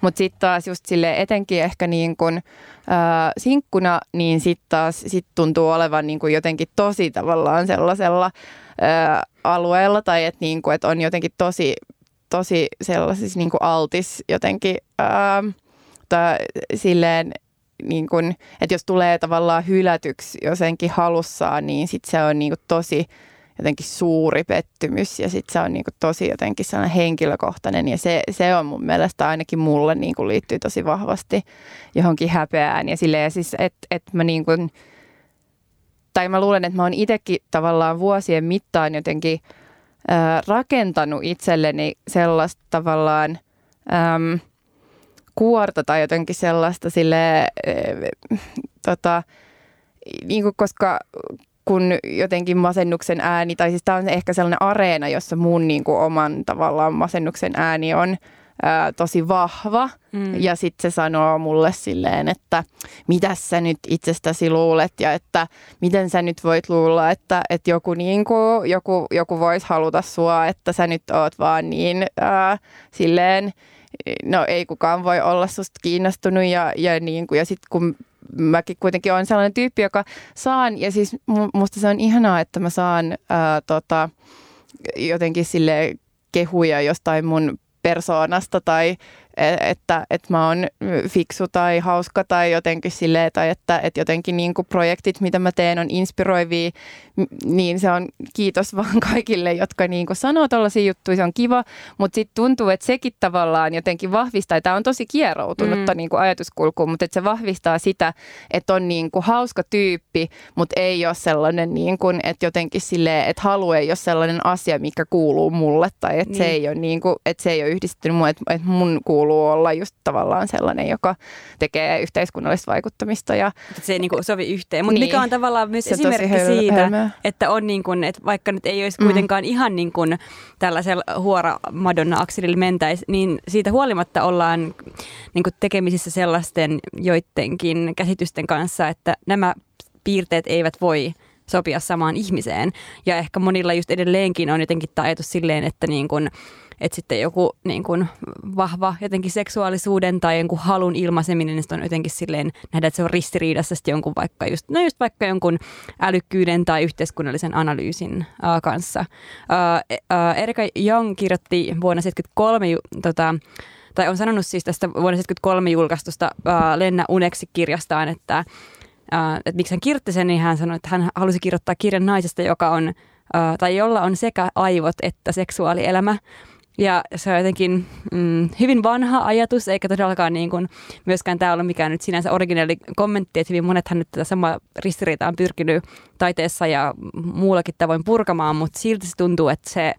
Mutta sitten taas just sille etenkin ehkä niin kuin, äh, sinkkuna, niin sitten taas sit tuntuu olevan niin kuin jotenkin tosi tavallaan sellaisella äh, alueella, tai että niin kuin, et on jotenkin tosi tosi sellaisissa niin kuin altis jotenkin ää, tai silleen, niin kuin, että jos tulee tavallaan hylätyksi jotenkin halussaan, niin sit se on niin kuin tosi jotenkin suuri pettymys ja sitten se on niin kuin tosi jotenkin sellainen henkilökohtainen. Ja se, se on mun mielestä ainakin mulle niin kuin liittyy tosi vahvasti johonkin häpeään. Ja silleen siis, että et mä niin kuin, tai mä luulen, että mä oon itsekin tavallaan vuosien mittaan jotenkin – rakentanut itselleni sellaista tavallaan äm, kuorta tai jotenkin sellaista sille, äh, tota, niin kuin koska kun jotenkin masennuksen ääni, tai siis tämä on ehkä sellainen areena, jossa mun niin kuin oman tavallaan masennuksen ääni on ää, tosi vahva. Mm. Ja sitten se sanoo mulle silleen, että mitä sä nyt itsestäsi luulet ja että miten sä nyt voit luulla, että, että joku, niin kuin, joku, joku voisi haluta sua, että sä nyt oot vaan niin ää, silleen, no ei kukaan voi olla susta kiinnostunut ja, ja, niin kuin, ja sitten kun mäkin kuitenkin olen sellainen tyyppi, joka saan, ja siis musta se on ihanaa, että mä saan ää, tota, jotenkin sille kehuja jostain mun persoonasta tai että, että mä oon fiksu tai hauska tai jotenkin silleen, tai että, että jotenkin niin kuin projektit, mitä mä teen, on inspiroivia, niin se on kiitos vaan kaikille, jotka niin kuin sanoo tällaisia juttuja, se on kiva, mutta sitten tuntuu, että sekin tavallaan jotenkin vahvistaa, tämä on tosi kieroutunutta mm. niin kuin ajatuskulkuun, mutta että se vahvistaa sitä, että on niin kuin hauska tyyppi, mutta ei ole sellainen, niin kuin, että jotenkin silleen, että halu ei ole sellainen asia, mikä kuuluu mulle, tai että, niin. se, ei ole niin kuin, että se ei ole yhdistetty mua, että, että mun kuuluu kuuluu olla just tavallaan sellainen, joka tekee yhteiskunnallista vaikuttamista. Ja,
se ei niin kuin sovi yhteen, mutta niin, mikä on tavallaan myös esimerkki höl- siitä, hölmöä. että on niin kuin, että vaikka nyt ei olisi mm. kuitenkaan mm. ihan niin kuin tällaisella huora Madonna-akselilla mentäisi, niin siitä huolimatta ollaan niin kuin tekemisissä sellaisten joidenkin käsitysten kanssa, että nämä piirteet eivät voi sopia samaan ihmiseen. Ja ehkä monilla just edelleenkin on jotenkin tämä ajatus silleen, että niin kuin, että sitten joku niin kuin vahva jotenkin seksuaalisuuden tai jonkun halun ilmaiseminen, niin on jotenkin silleen nähdä, että se on ristiriidassa sitten jonkun vaikka just, no just vaikka jonkun älykkyyden tai yhteiskunnallisen analyysin uh, kanssa. Uh, uh, Erika Young kirjoitti vuonna 1973 tota, tai on sanonut siis tästä vuonna 1973 julkaistusta uh, Lenna Uneksi-kirjastaan, että, uh, että miksi hän kirjoitti sen, niin hän sanoi, että hän halusi kirjoittaa kirjan naisesta, joka on, uh, tai jolla on sekä aivot että seksuaalielämä. Ja se on jotenkin mm, hyvin vanha ajatus, eikä todellakaan niin kuin, myöskään tämä ole mikään nyt sinänsä originaali kommentti, että hyvin monethan nyt tätä samaa ristiriitaa on pyrkinyt taiteessa ja muullakin tavoin purkamaan, mutta silti se tuntuu, että se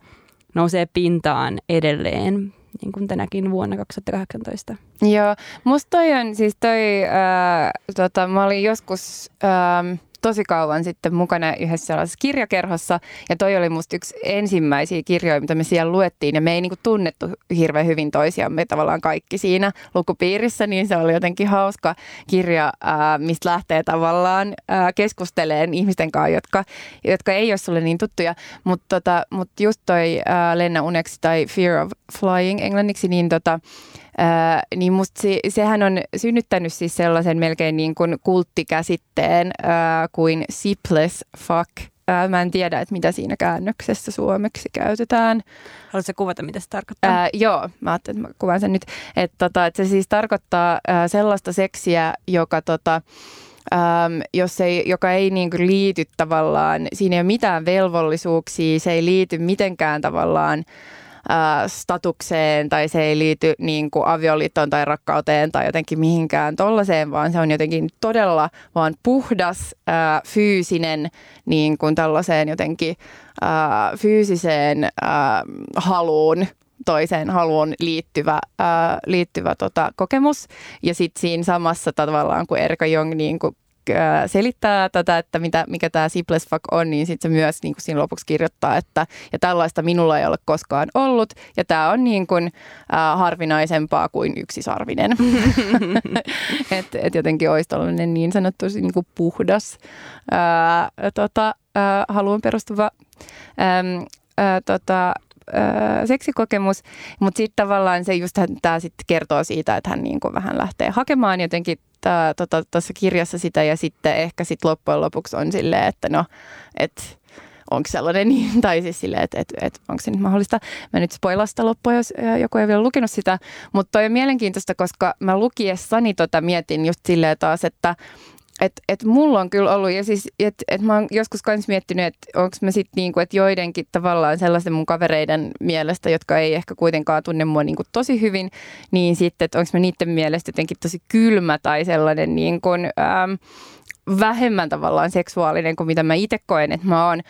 nousee pintaan edelleen niin kuin tänäkin vuonna 2018.
Joo, musta toi on siis toi, äh, tota, mä olin joskus... Äh, tosi kauan sitten mukana yhdessä sellaisessa kirjakerhossa. Ja toi oli musta yksi ensimmäisiä kirjoja, mitä me siellä luettiin. Ja me ei niinku tunnettu hirveän hyvin toisiamme tavallaan kaikki siinä lukupiirissä. Niin se oli jotenkin hauska kirja, ää, mistä lähtee tavallaan ää, keskusteleen ihmisten kanssa, jotka, jotka ei ole sulle niin tuttuja. Mutta tota, mut just toi ää, Lenna Uneksi tai Fear of Flying englanniksi, niin tota, Ää, niin musta se, sehän on synnyttänyt siis sellaisen melkein niin kuin kulttikäsitteen ää, kuin sipless fuck. Ää, mä en tiedä, että mitä siinä käännöksessä suomeksi käytetään.
Haluatko kuvata, mitä se tarkoittaa?
Ää, joo, mä ajattelin, että mä kuvan sen nyt. Että tota, et se siis tarkoittaa ää, sellaista seksiä, joka tota, Ähm, jos ei, joka ei niin kuin liity tavallaan, siinä ei ole mitään velvollisuuksia, se ei liity mitenkään tavallaan statukseen tai se ei liity niin kuin avioliittoon tai rakkauteen tai jotenkin mihinkään tollaiseen, vaan se on jotenkin todella vaan puhdas, ää, fyysinen niin kuin tällaiseen jotenkin ää, fyysiseen ää, haluun toiseen haluun liittyvä, ää, liittyvä tota, kokemus. Ja sitten siinä samassa tavallaan, kun Erika Jong niin kuin Äh, selittää tätä, että mitä, mikä tämä Sipless Fuck on, niin sitten se myös niin kuin siinä lopuksi kirjoittaa, että ja tällaista minulla ei ole koskaan ollut, ja tämä on niin kuin, äh, harvinaisempaa kuin yksisarvinen. että et jotenkin olisi tällainen niin sanottu niin kuin puhdas äh, tota, äh, haluun perustuva äm, ää, tota, seksikokemus, mutta sitten tavallaan se just tämä sitten kertoo siitä, että hän niin kuin vähän lähtee hakemaan jotenkin tuossa tota, kirjassa sitä ja sitten ehkä sitten loppujen lopuksi on silleen, että no, että onko sellainen niin, tai siis silleen, että, että, että onko se nyt mahdollista. Mä nyt spoilaan sitä loppua, jos joku ei vielä lukenut sitä, mutta toi on mielenkiintoista, koska mä lukiessani tota mietin just silleen taas, että et, et mulla on kyllä ollut, ja siis, että et mä oon joskus myös miettinyt, että onko mä sitten niinku, että joidenkin tavallaan sellaisten mun kavereiden mielestä, jotka ei ehkä kuitenkaan tunne mua niinku tosi hyvin, niin sitten, että onko mä niiden mielestä jotenkin tosi kylmä tai sellainen niin kuin, ähm, vähemmän tavallaan seksuaalinen kuin mitä mä itse koen, että mä oon,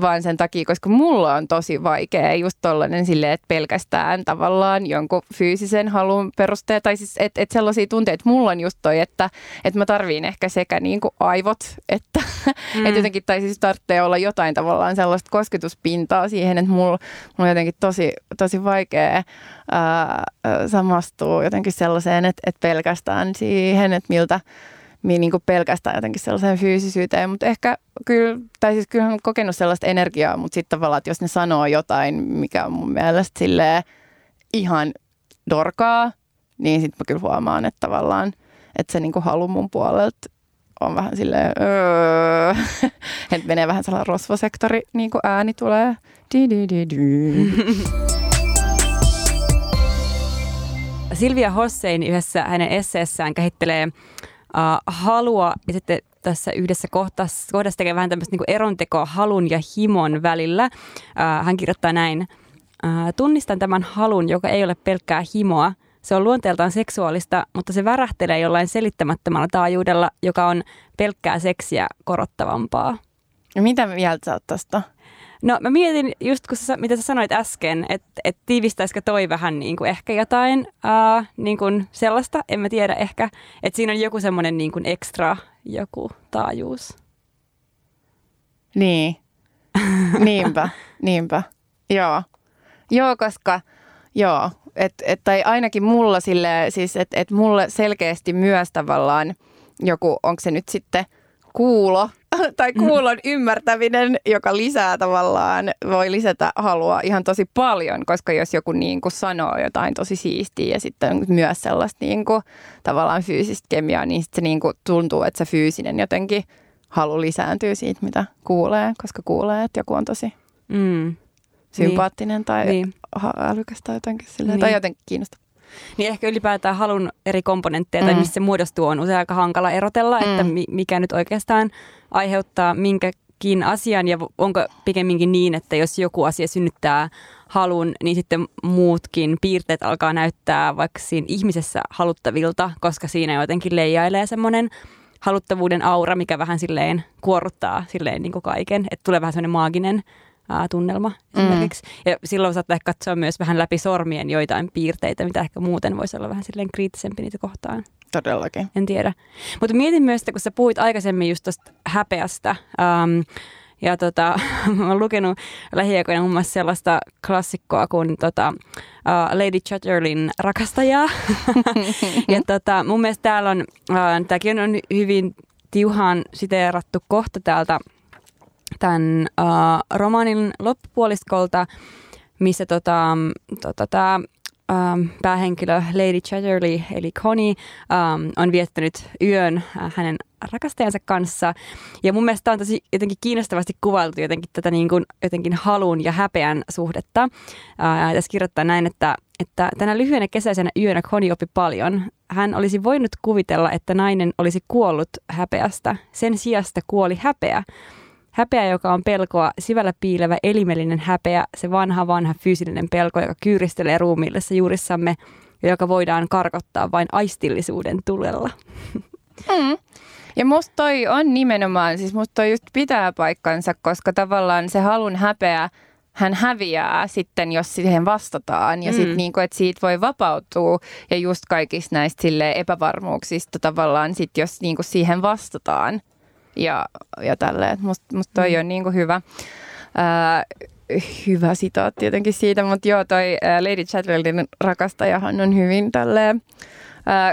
vaan sen takia, koska mulla on tosi vaikea just tollainen silleen, että pelkästään tavallaan jonkun fyysisen halun perusteella, tai siis että et sellaisia tunteita, että mulla on just toi, että et mä tarviin ehkä sekä niin kuin aivot, että mm. et jotenkin, tai siis tarvitsee olla jotain tavallaan sellaista kosketuspintaa siihen, että mulla, mulla on jotenkin tosi, tosi vaikea ää, samastua jotenkin sellaiseen, että, että pelkästään siihen, että miltä niin kuin pelkästään jotenkin sellaiseen fyysisyyteen, mutta ehkä kyllä, tai siis kyllä olen kokenut sellaista energiaa, mutta sitten tavallaan, että jos ne sanoo jotain, mikä on mun mielestä silleen ihan dorkaa, niin sitten mä kyllä huomaan, että tavallaan, että se niin kuin halu mun puolelta on vähän silleen, öö, että menee vähän sellainen rosvosektori, niin kuin ääni tulee. Di, di, di, di.
Silvia Hossein yhdessä hänen esseessään käsittelee uh, halua ja sitten tässä yhdessä kohdassa, kohdassa tekee vähän tämmöistä niin erontekoa halun ja himon välillä. Uh, hän kirjoittaa näin. Uh, tunnistan tämän halun, joka ei ole pelkkää himoa. Se on luonteeltaan seksuaalista, mutta se värähtelee jollain selittämättömällä taajuudella, joka on pelkkää seksiä korottavampaa.
Mitä mieltä sä oot tosta?
No mä mietin just, kun sä, mitä sä sanoit äsken, että et tiivistäisikö toi vähän niin kuin ehkä jotain uh, niin kuin sellaista, en mä tiedä ehkä, että siinä on joku semmoinen niin kuin ekstra joku taajuus.
Niin, niinpä, niinpä, joo. Joo, koska, joo, että et, tai ainakin mulla sille, siis että et mulle selkeästi myös tavallaan joku, onko se nyt sitten kuulo, tai kuulon ymmärtäminen, joka lisää tavallaan, voi lisätä halua ihan tosi paljon, koska jos joku niin kuin sanoo jotain tosi siistiä ja sitten myös sellaista niin kuin, tavallaan fyysistä kemiaa, niin sitten se niin kuin tuntuu, että se fyysinen jotenkin halu lisääntyy siitä, mitä kuulee, koska kuulee, että joku on tosi mm. sympaattinen niin. tai niin. älykäs tai jotenkin, silleen, niin. tai jotenkin kiinnostava.
Niin ehkä ylipäätään halun eri komponentteja mm. tai missä se muodostuu on usein aika hankala erotella, mm. että mikä nyt oikeastaan aiheuttaa minkäkin asian ja onko pikemminkin niin, että jos joku asia synnyttää halun, niin sitten muutkin piirteet alkaa näyttää vaikka siinä ihmisessä haluttavilta, koska siinä jotenkin leijailee semmoinen haluttavuuden aura, mikä vähän silleen kuorruttaa silleen niin kuin kaiken, että tulee vähän semmoinen maaginen ää, tunnelma mm. esimerkiksi. Ja silloin saattaa katsoa myös vähän läpi sormien joitain piirteitä, mitä ehkä muuten voisi olla vähän silleen kriittisempi niitä kohtaan.
Todellakin.
En tiedä. Mutta mietin myös, että kun sä puhuit aikaisemmin just tuosta häpeästä, ähm, ja tota, mä oon lukenut lähiaikoina muun muassa sellaista klassikkoa kuin tota, uh, Lady Chatterlin rakastajaa. ja tota, mun mielestä täällä on, uh, tämäkin on hyvin tiuhaan siteerattu kohta täältä tämän uh, romaanin loppupuoliskolta, missä tota, tota, tämä um, päähenkilö Lady Chatterley, eli Connie, um, on viettänyt yön uh, hänen rakastajansa kanssa. Ja mun mielestä on tosi jotenkin kiinnostavasti kuvailtu jotenkin tätä niin kuin, jotenkin halun ja häpeän suhdetta. Uh, tässä kirjoittaa näin, että, että tänä lyhyenä kesäisenä yönä Connie oppi paljon. Hän olisi voinut kuvitella, että nainen olisi kuollut häpeästä. Sen sijasta kuoli häpeä. Häpeä, joka on pelkoa, sivällä piilevä elimellinen häpeä, se vanha vanha fyysinen pelko, joka kyyristelee ruumiillessa juurissamme ja joka voidaan karkottaa vain aistillisuuden tulella.
Mm. Ja musta toi on nimenomaan, siis musta toi just pitää paikkansa, koska tavallaan se halun häpeä, hän häviää sitten, jos siihen vastataan. Ja mm. sitten niinku, että siitä voi vapautua ja just kaikista näistä sille epävarmuuksista tavallaan sit, jos niinku siihen vastataan ja, ja tälleen. Musta must toi mm. on niinku hyvä. Ää, hyvä sitaatti jotenkin siitä, mutta joo, toi Lady Chatterleyn rakastajahan on hyvin tälleen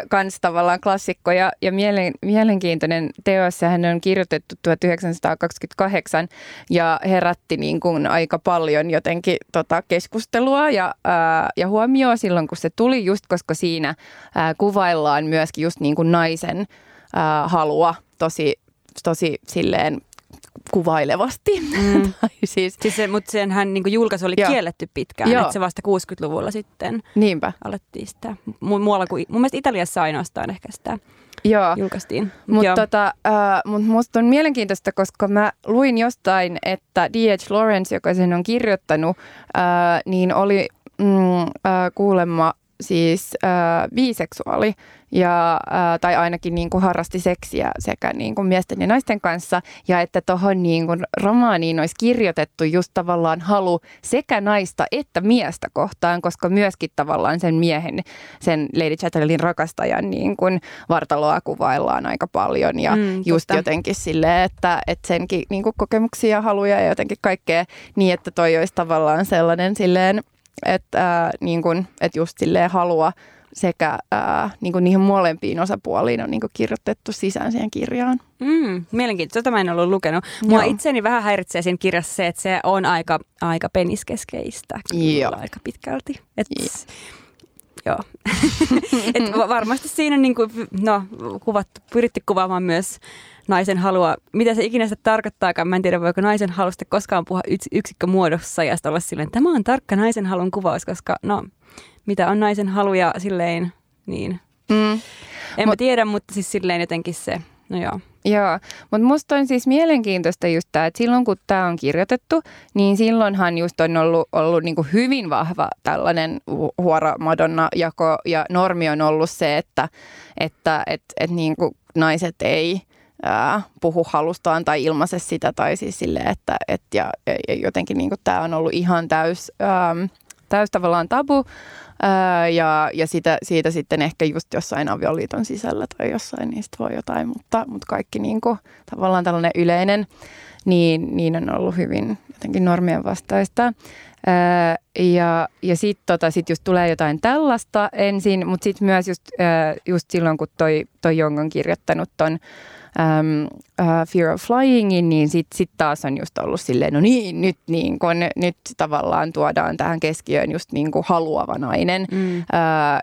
kans tavallaan klassikko ja, ja mielen, mielenkiintoinen teos. Hän on kirjoitettu 1928 ja herätti niin kuin aika paljon jotenkin tota keskustelua ja, ää, ja huomioon silloin, kun se tuli, just koska siinä ää, kuvaillaan myöskin just niin kuin naisen ää, halua tosi tosi silleen kuvailevasti.
Mm. siis, siis se, mutta senhän niin julkaisu oli Joo. kielletty pitkään, Joo. että se vasta 60-luvulla sitten
Niinpä.
alettiin sitä. Mu- muualla kuin, mun mielestä Italiassa ainoastaan ehkä sitä Joo. julkaistiin.
Mutta tota, uh, mut musta on mielenkiintoista, koska mä luin jostain, että D.H. Lawrence, joka sen on kirjoittanut, uh, niin oli mm, uh, kuulemma siis äh, biseksuaali ja, äh, tai ainakin niin kuin harrasti seksiä sekä niin kuin miesten ja naisten kanssa ja että tuohon niin kuin romaaniin olisi kirjoitettu just tavallaan halu sekä naista että miestä kohtaan, koska myöskin tavallaan sen miehen, sen Lady Chatterleyn rakastajan niin kuin vartaloa kuvaillaan aika paljon ja mm, just totta. jotenkin silleen, että, että senkin niin kuin kokemuksia, haluja ja jotenkin kaikkea niin, että toi olisi tavallaan sellainen silleen että, äh, niin kun, että just silleen halua sekä äh, niin kuin niihin molempiin osapuoliin on niin kuin kirjoitettu sisään siihen kirjaan.
Mm, mielenkiintoista. Tota mä en ollut lukenut. Mua Joo. itseni vähän häiritsee siinä kirjassa se, että se on aika, aika peniskeskeistä. Joo. Aika pitkälti. Et, joo. Et varmasti siinä niin kuin, no, kuvattu, pyritti kuvaamaan myös naisen halua, mitä se ikinä se tarkoittaakaan. Mä en tiedä, voiko naisen halusta koskaan puhua yks, yksikkömuodossa ja olla silleen, tämä on tarkka naisen halun kuvaus, koska no, mitä on naisen halu ja silleen, niin. Mm. En Mut, mä tiedä, mutta siis silleen jotenkin se, no joo.
Joo, mutta musta on siis mielenkiintoista just tämä, että silloin kun tämä on kirjoitettu, niin silloinhan just on ollut, ollut niin hyvin vahva tällainen huora Madonna-jako ja normi on ollut se, että, että et, et niin naiset ei ää, puhu halustaan tai ilmaise sitä tai siis sille, että et, ja, ja jotenkin niin tämä on ollut ihan täys, ää, täys tavallaan tabu ää, ja, ja sitä, siitä sitten ehkä just jossain avioliiton sisällä tai jossain niistä voi jotain, mutta, mutta kaikki niin kuin, tavallaan tällainen yleinen, niin, niin on ollut hyvin jotenkin normien vastaista. Ää, ja ja sitten tota, sit just tulee jotain tällaista ensin, mutta sitten myös just, ää, just silloin, kun toi, toi Jong on kirjoittanut ton um, uh, Fear of Flyingin, niin sitten sit taas on just ollut silleen, no niin, nyt, niin kun, nyt tavallaan tuodaan tähän keskiöön just niin kuin haluava nainen mm. uh,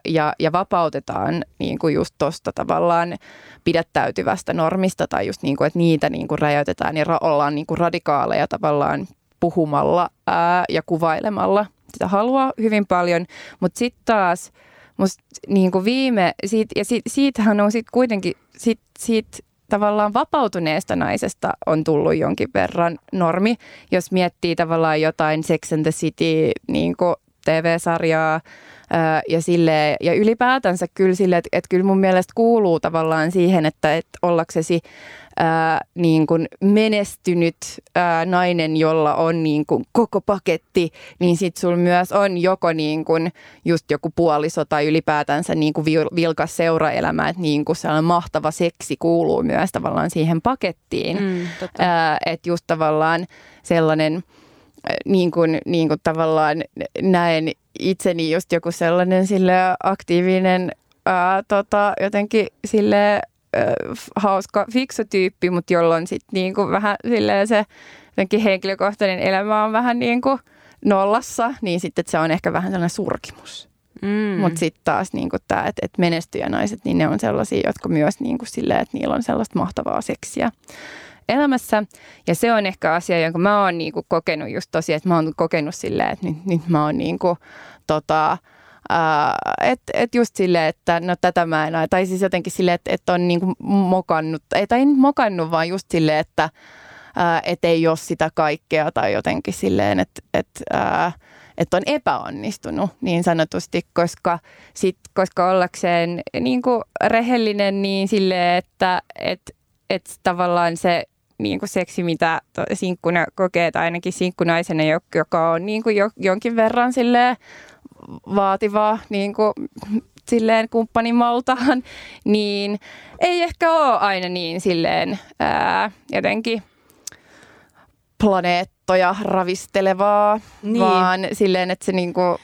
ja, ja vapautetaan niin kuin just tuosta tavallaan pidättäytyvästä normista tai just niin kuin, että niitä niin kuin räjäytetään ja ra- ollaan niin kuin radikaaleja tavallaan puhumalla ää, ja kuvailemalla sitä haluaa hyvin paljon, mutta sitten taas musta niin kuin viime, siitä, ja siitä, siitähän on sitten kuitenkin, sit, siitä tavallaan vapautuneesta naisesta on tullut jonkin verran normi. Jos miettii tavallaan jotain Sex and the City niin TV-sarjaa, ja, sille, ja ylipäätänsä kyllä sille, että, että kyllä mun mielestä kuuluu tavallaan siihen, että, että ollaksesi ää, niin kuin menestynyt ää, nainen, jolla on niin kuin koko paketti, niin sit sul myös on joko niin kuin just joku puoliso tai ylipäätänsä niin kuin vilkas seuraelämä, että niin kuin sellainen mahtava seksi kuuluu myös tavallaan siihen pakettiin. Mm, että just tavallaan sellainen niin kuin, niin kuin tavallaan näen itseni just joku sellainen sille aktiivinen, ää, tota, jotenkin sille ää, hauska, fiksu tyyppi, mutta jolloin sitten niin kuin vähän silleen se jotenkin henkilökohtainen elämä on vähän niin kuin nollassa, niin sitten se on ehkä vähän sellainen surkimus. Mm. Mutta sitten taas niin tämä, että et menestyjänaiset, niin ne on sellaisia, jotka myös niin kuin silleen, että niillä on sellaista mahtavaa seksiä elämässä. Ja se on ehkä asia, jonka mä oon niinku kokenut just tosiaan, että mä oon kokenut silleen, että nyt, nyt mä oon niinku, tota, että et just silleen, että no tätä mä en tai siis jotenkin silleen, että et on niinku mokannut, ei tai mokannut, vaan just silleen, että et ei ole sitä kaikkea tai jotenkin silleen, että et, että on epäonnistunut niin sanotusti, koska, sit, koska ollakseen niin kuin rehellinen niin silleen, että et, et tavallaan se niin kuin seksi, mitä sinkkuna kokee, tai ainakin sinkkunaisena, joka on niin kuin jo, jonkin verran silleen vaativaa niin kuin, silleen kumppanimaltaan, niin ei ehkä ole aina niin silleen ää, jotenkin planeettoja ravistelevaa, niin. vaan silleen, että se niinku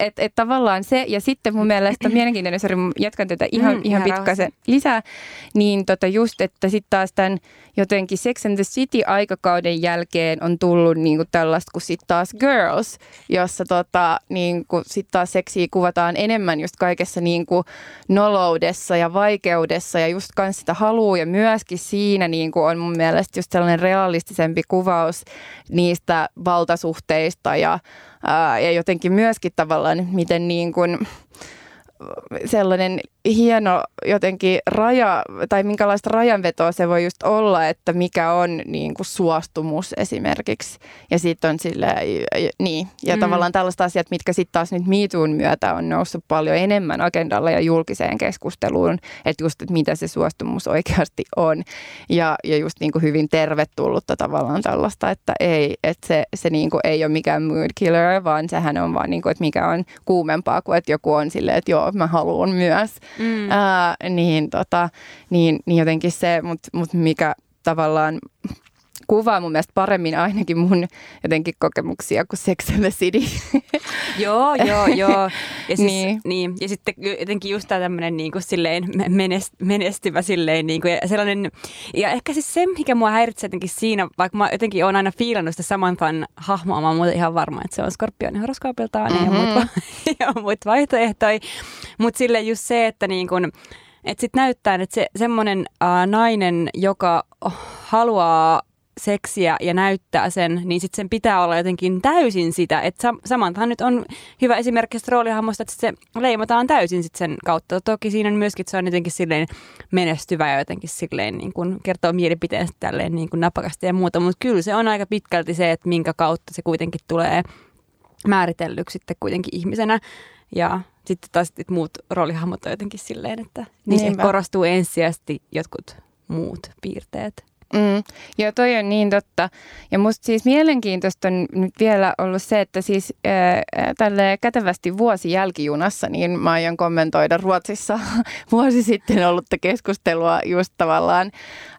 että et tavallaan se, ja sitten mun mielestä mielenkiintoinen, sori, jatkan tätä ihan, mm, ihan pitkäsen lisää, niin tota just, että sitten taas tämän jotenkin Sex and the City-aikakauden jälkeen on tullut niinku tällaista kuin sitten taas Girls, jossa tota, niinku sitten taas seksiä kuvataan enemmän just kaikessa niinku noloudessa ja vaikeudessa ja just kanssa sitä haluu ja myöskin siinä niinku on mun mielestä just sellainen realistisempi kuvaus niistä valtasuhteista ja ja jotenkin myöskin tavallaan, miten niin kuin sellainen hieno jotenkin raja, tai minkälaista rajanvetoa se voi just olla, että mikä on niin kuin suostumus esimerkiksi. Ja sitten on sille, niin, ja mm. tavallaan tällaiset asiat, mitkä sitten taas nyt MeToon myötä on noussut paljon enemmän agendalla ja julkiseen keskusteluun, että just, että mitä se suostumus oikeasti on. Ja, ja just niin kuin hyvin tervetullutta tavallaan tällaista, että ei, että se, se niin kuin ei ole mikään mood killer, vaan sehän on vaan niin kuin, että mikä on kuumempaa kuin, että joku on silleen, että joo, mä haluan myös. Mm. Ää, niin, tota, niin, niin jotenkin se, mutta mut mikä tavallaan kuvaa mun mielestä paremmin ainakin mun jotenkin kokemuksia kuin Sex and the City.
joo, joo, joo. Ja, siis, niin. Niin. ja sitten jotenkin just tämä tämmöinen niin kuin silleen menestyvä silleen niin kuin, ja sellainen, ja ehkä siis se, mikä mua häiritsee jotenkin siinä, vaikka mä jotenkin olen aina fiilannut sitä Samanthan hahmoa, mä oon ihan varma, että se on skorpionin horoskoopiltaan mm-hmm. ja muut, ja muut vaihtoehtoja, mutta silleen just se, että niin kuin, että sitten näyttää, että se semmoinen äh, nainen, joka haluaa seksiä ja näyttää sen, niin sitten sen pitää olla jotenkin täysin sitä. Että samantahan nyt on hyvä esimerkki roolihahmosta, että se leimataan täysin sit sen kautta. Toki siinä on myöskin, että se on jotenkin silleen menestyvä ja jotenkin silleen niin kuin kertoo mielipiteensä tälleen niin kuin napakasti ja muuta. Mutta kyllä se on aika pitkälti se, että minkä kautta se kuitenkin tulee määritellyksi sitten kuitenkin ihmisenä. Ja sitten taas sit muut roolihahmot on jotenkin silleen, että niin korostuu ensisijaisesti jotkut muut piirteet.
Mm. Joo, toi on niin totta. Ja musta siis mielenkiintoista on nyt vielä ollut se, että siis tälle kätevästi vuosi jälkijunassa, niin mä aion kommentoida Ruotsissa vuosi sitten ollutta keskustelua just tavallaan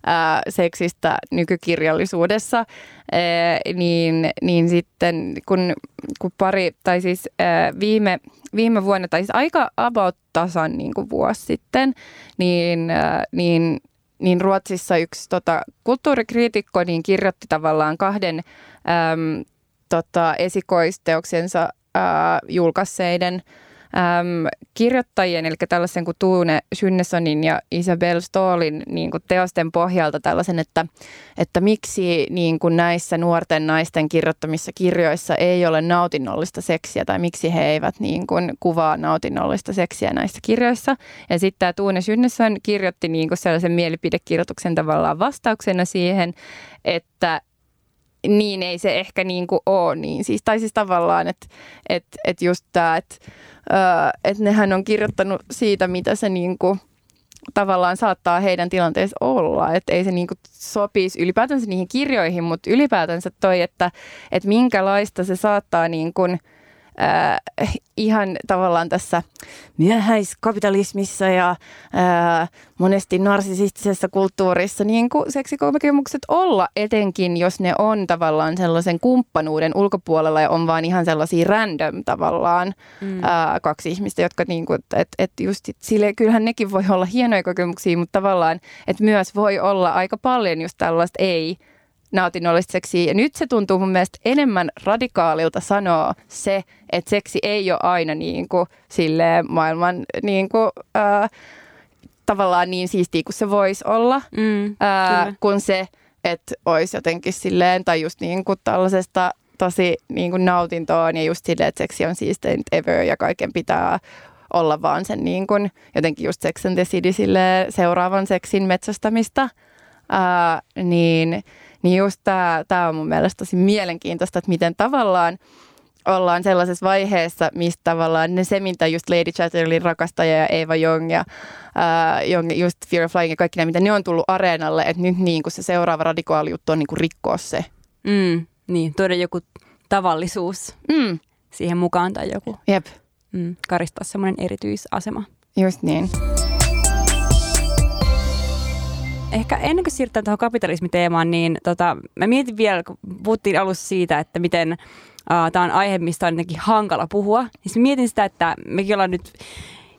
äh, seksistä nykykirjallisuudessa. Äh, niin, niin sitten kun, kun pari, tai siis äh, viime, viime vuonna, tai siis aika about tasan niin kuin vuosi sitten, niin, niin niin Ruotsissa yksi tota, kulttuurikriitikko niin kirjoitti tavallaan kahden äm, tota, esikoisteoksensa ää, julkaisseiden äm, kirjoittajien, eli tällaisen kuin Tuune Schynnesonin ja Isabel Stolin niin kuin teosten pohjalta tällaisen, että, että miksi niin kuin näissä nuorten naisten kirjoittamissa kirjoissa ei ole nautinnollista seksiä tai miksi he eivät niin kuin kuvaa nautinnollista seksiä näissä kirjoissa. Ja sitten tämä Tuune Schynneson kirjoitti niin kuin sellaisen mielipidekirjoituksen tavallaan vastauksena siihen, että niin ei se ehkä niin kuin ole niin. Siis, tai siis tavallaan, että et, et just tämä, että et nehän on kirjoittanut siitä, mitä se niin kuin, tavallaan saattaa heidän tilanteessa olla. Että ei se niin kuin sopisi ylipäätänsä niihin kirjoihin, mutta ylipäätänsä toi, että, että minkälaista se saattaa niin kuin – äh, ihan tavallaan tässä myöhäiskapitalismissa ja äh, monesti narsisistisessa kulttuurissa niin kuin seksikokemukset olla, etenkin jos ne on tavallaan sellaisen kumppanuuden ulkopuolella ja on vaan ihan sellaisia random tavallaan mm. äh, kaksi ihmistä, jotka niin kuin, et, et just sille, kyllähän nekin voi olla hienoja kokemuksia, mutta tavallaan, että myös voi olla aika paljon just tällaista ei nautinnollista seksiä. Ja nyt se tuntuu mun mielestä enemmän radikaalilta sanoa se, että seksi ei ole aina niin kuin, silleen maailman niin kuin, äh, tavallaan niin siistiä kuin se voisi olla, mm, äh, kun se, että olisi jotenkin silleen, tai just niin kuin tällaisesta tosi niin kuin nautintoon ja just silleen, että seksi on siistein ever ja kaiken pitää olla vaan sen niin kuin, jotenkin just Sex and the City seuraavan seksin metsästämistä, äh, niin niin just tämä on mun mielestä tosi mielenkiintoista, että miten tavallaan ollaan sellaisessa vaiheessa, mistä tavallaan ne se, mitä just Lady Chatterleyn rakastaja ja Eva Jong ja uh, just Fear of Flying ja kaikki nämä, mitä ne on tullut areenalle, että nyt niin kuin se seuraava radikaali juttu on niin kuin rikkoa se.
Mm, niin, tuoda joku tavallisuus mm. siihen mukaan tai joku.
Jep.
Mm, karistaa semmoinen erityisasema.
Just niin
ehkä ennen kuin siirrytään tuohon kapitalismiteemaan, niin tota, mä mietin vielä, kun puhuttiin alussa siitä, että miten uh, tämä on aihe, mistä on jotenkin hankala puhua. Niin mietin sitä, että mekin ollaan nyt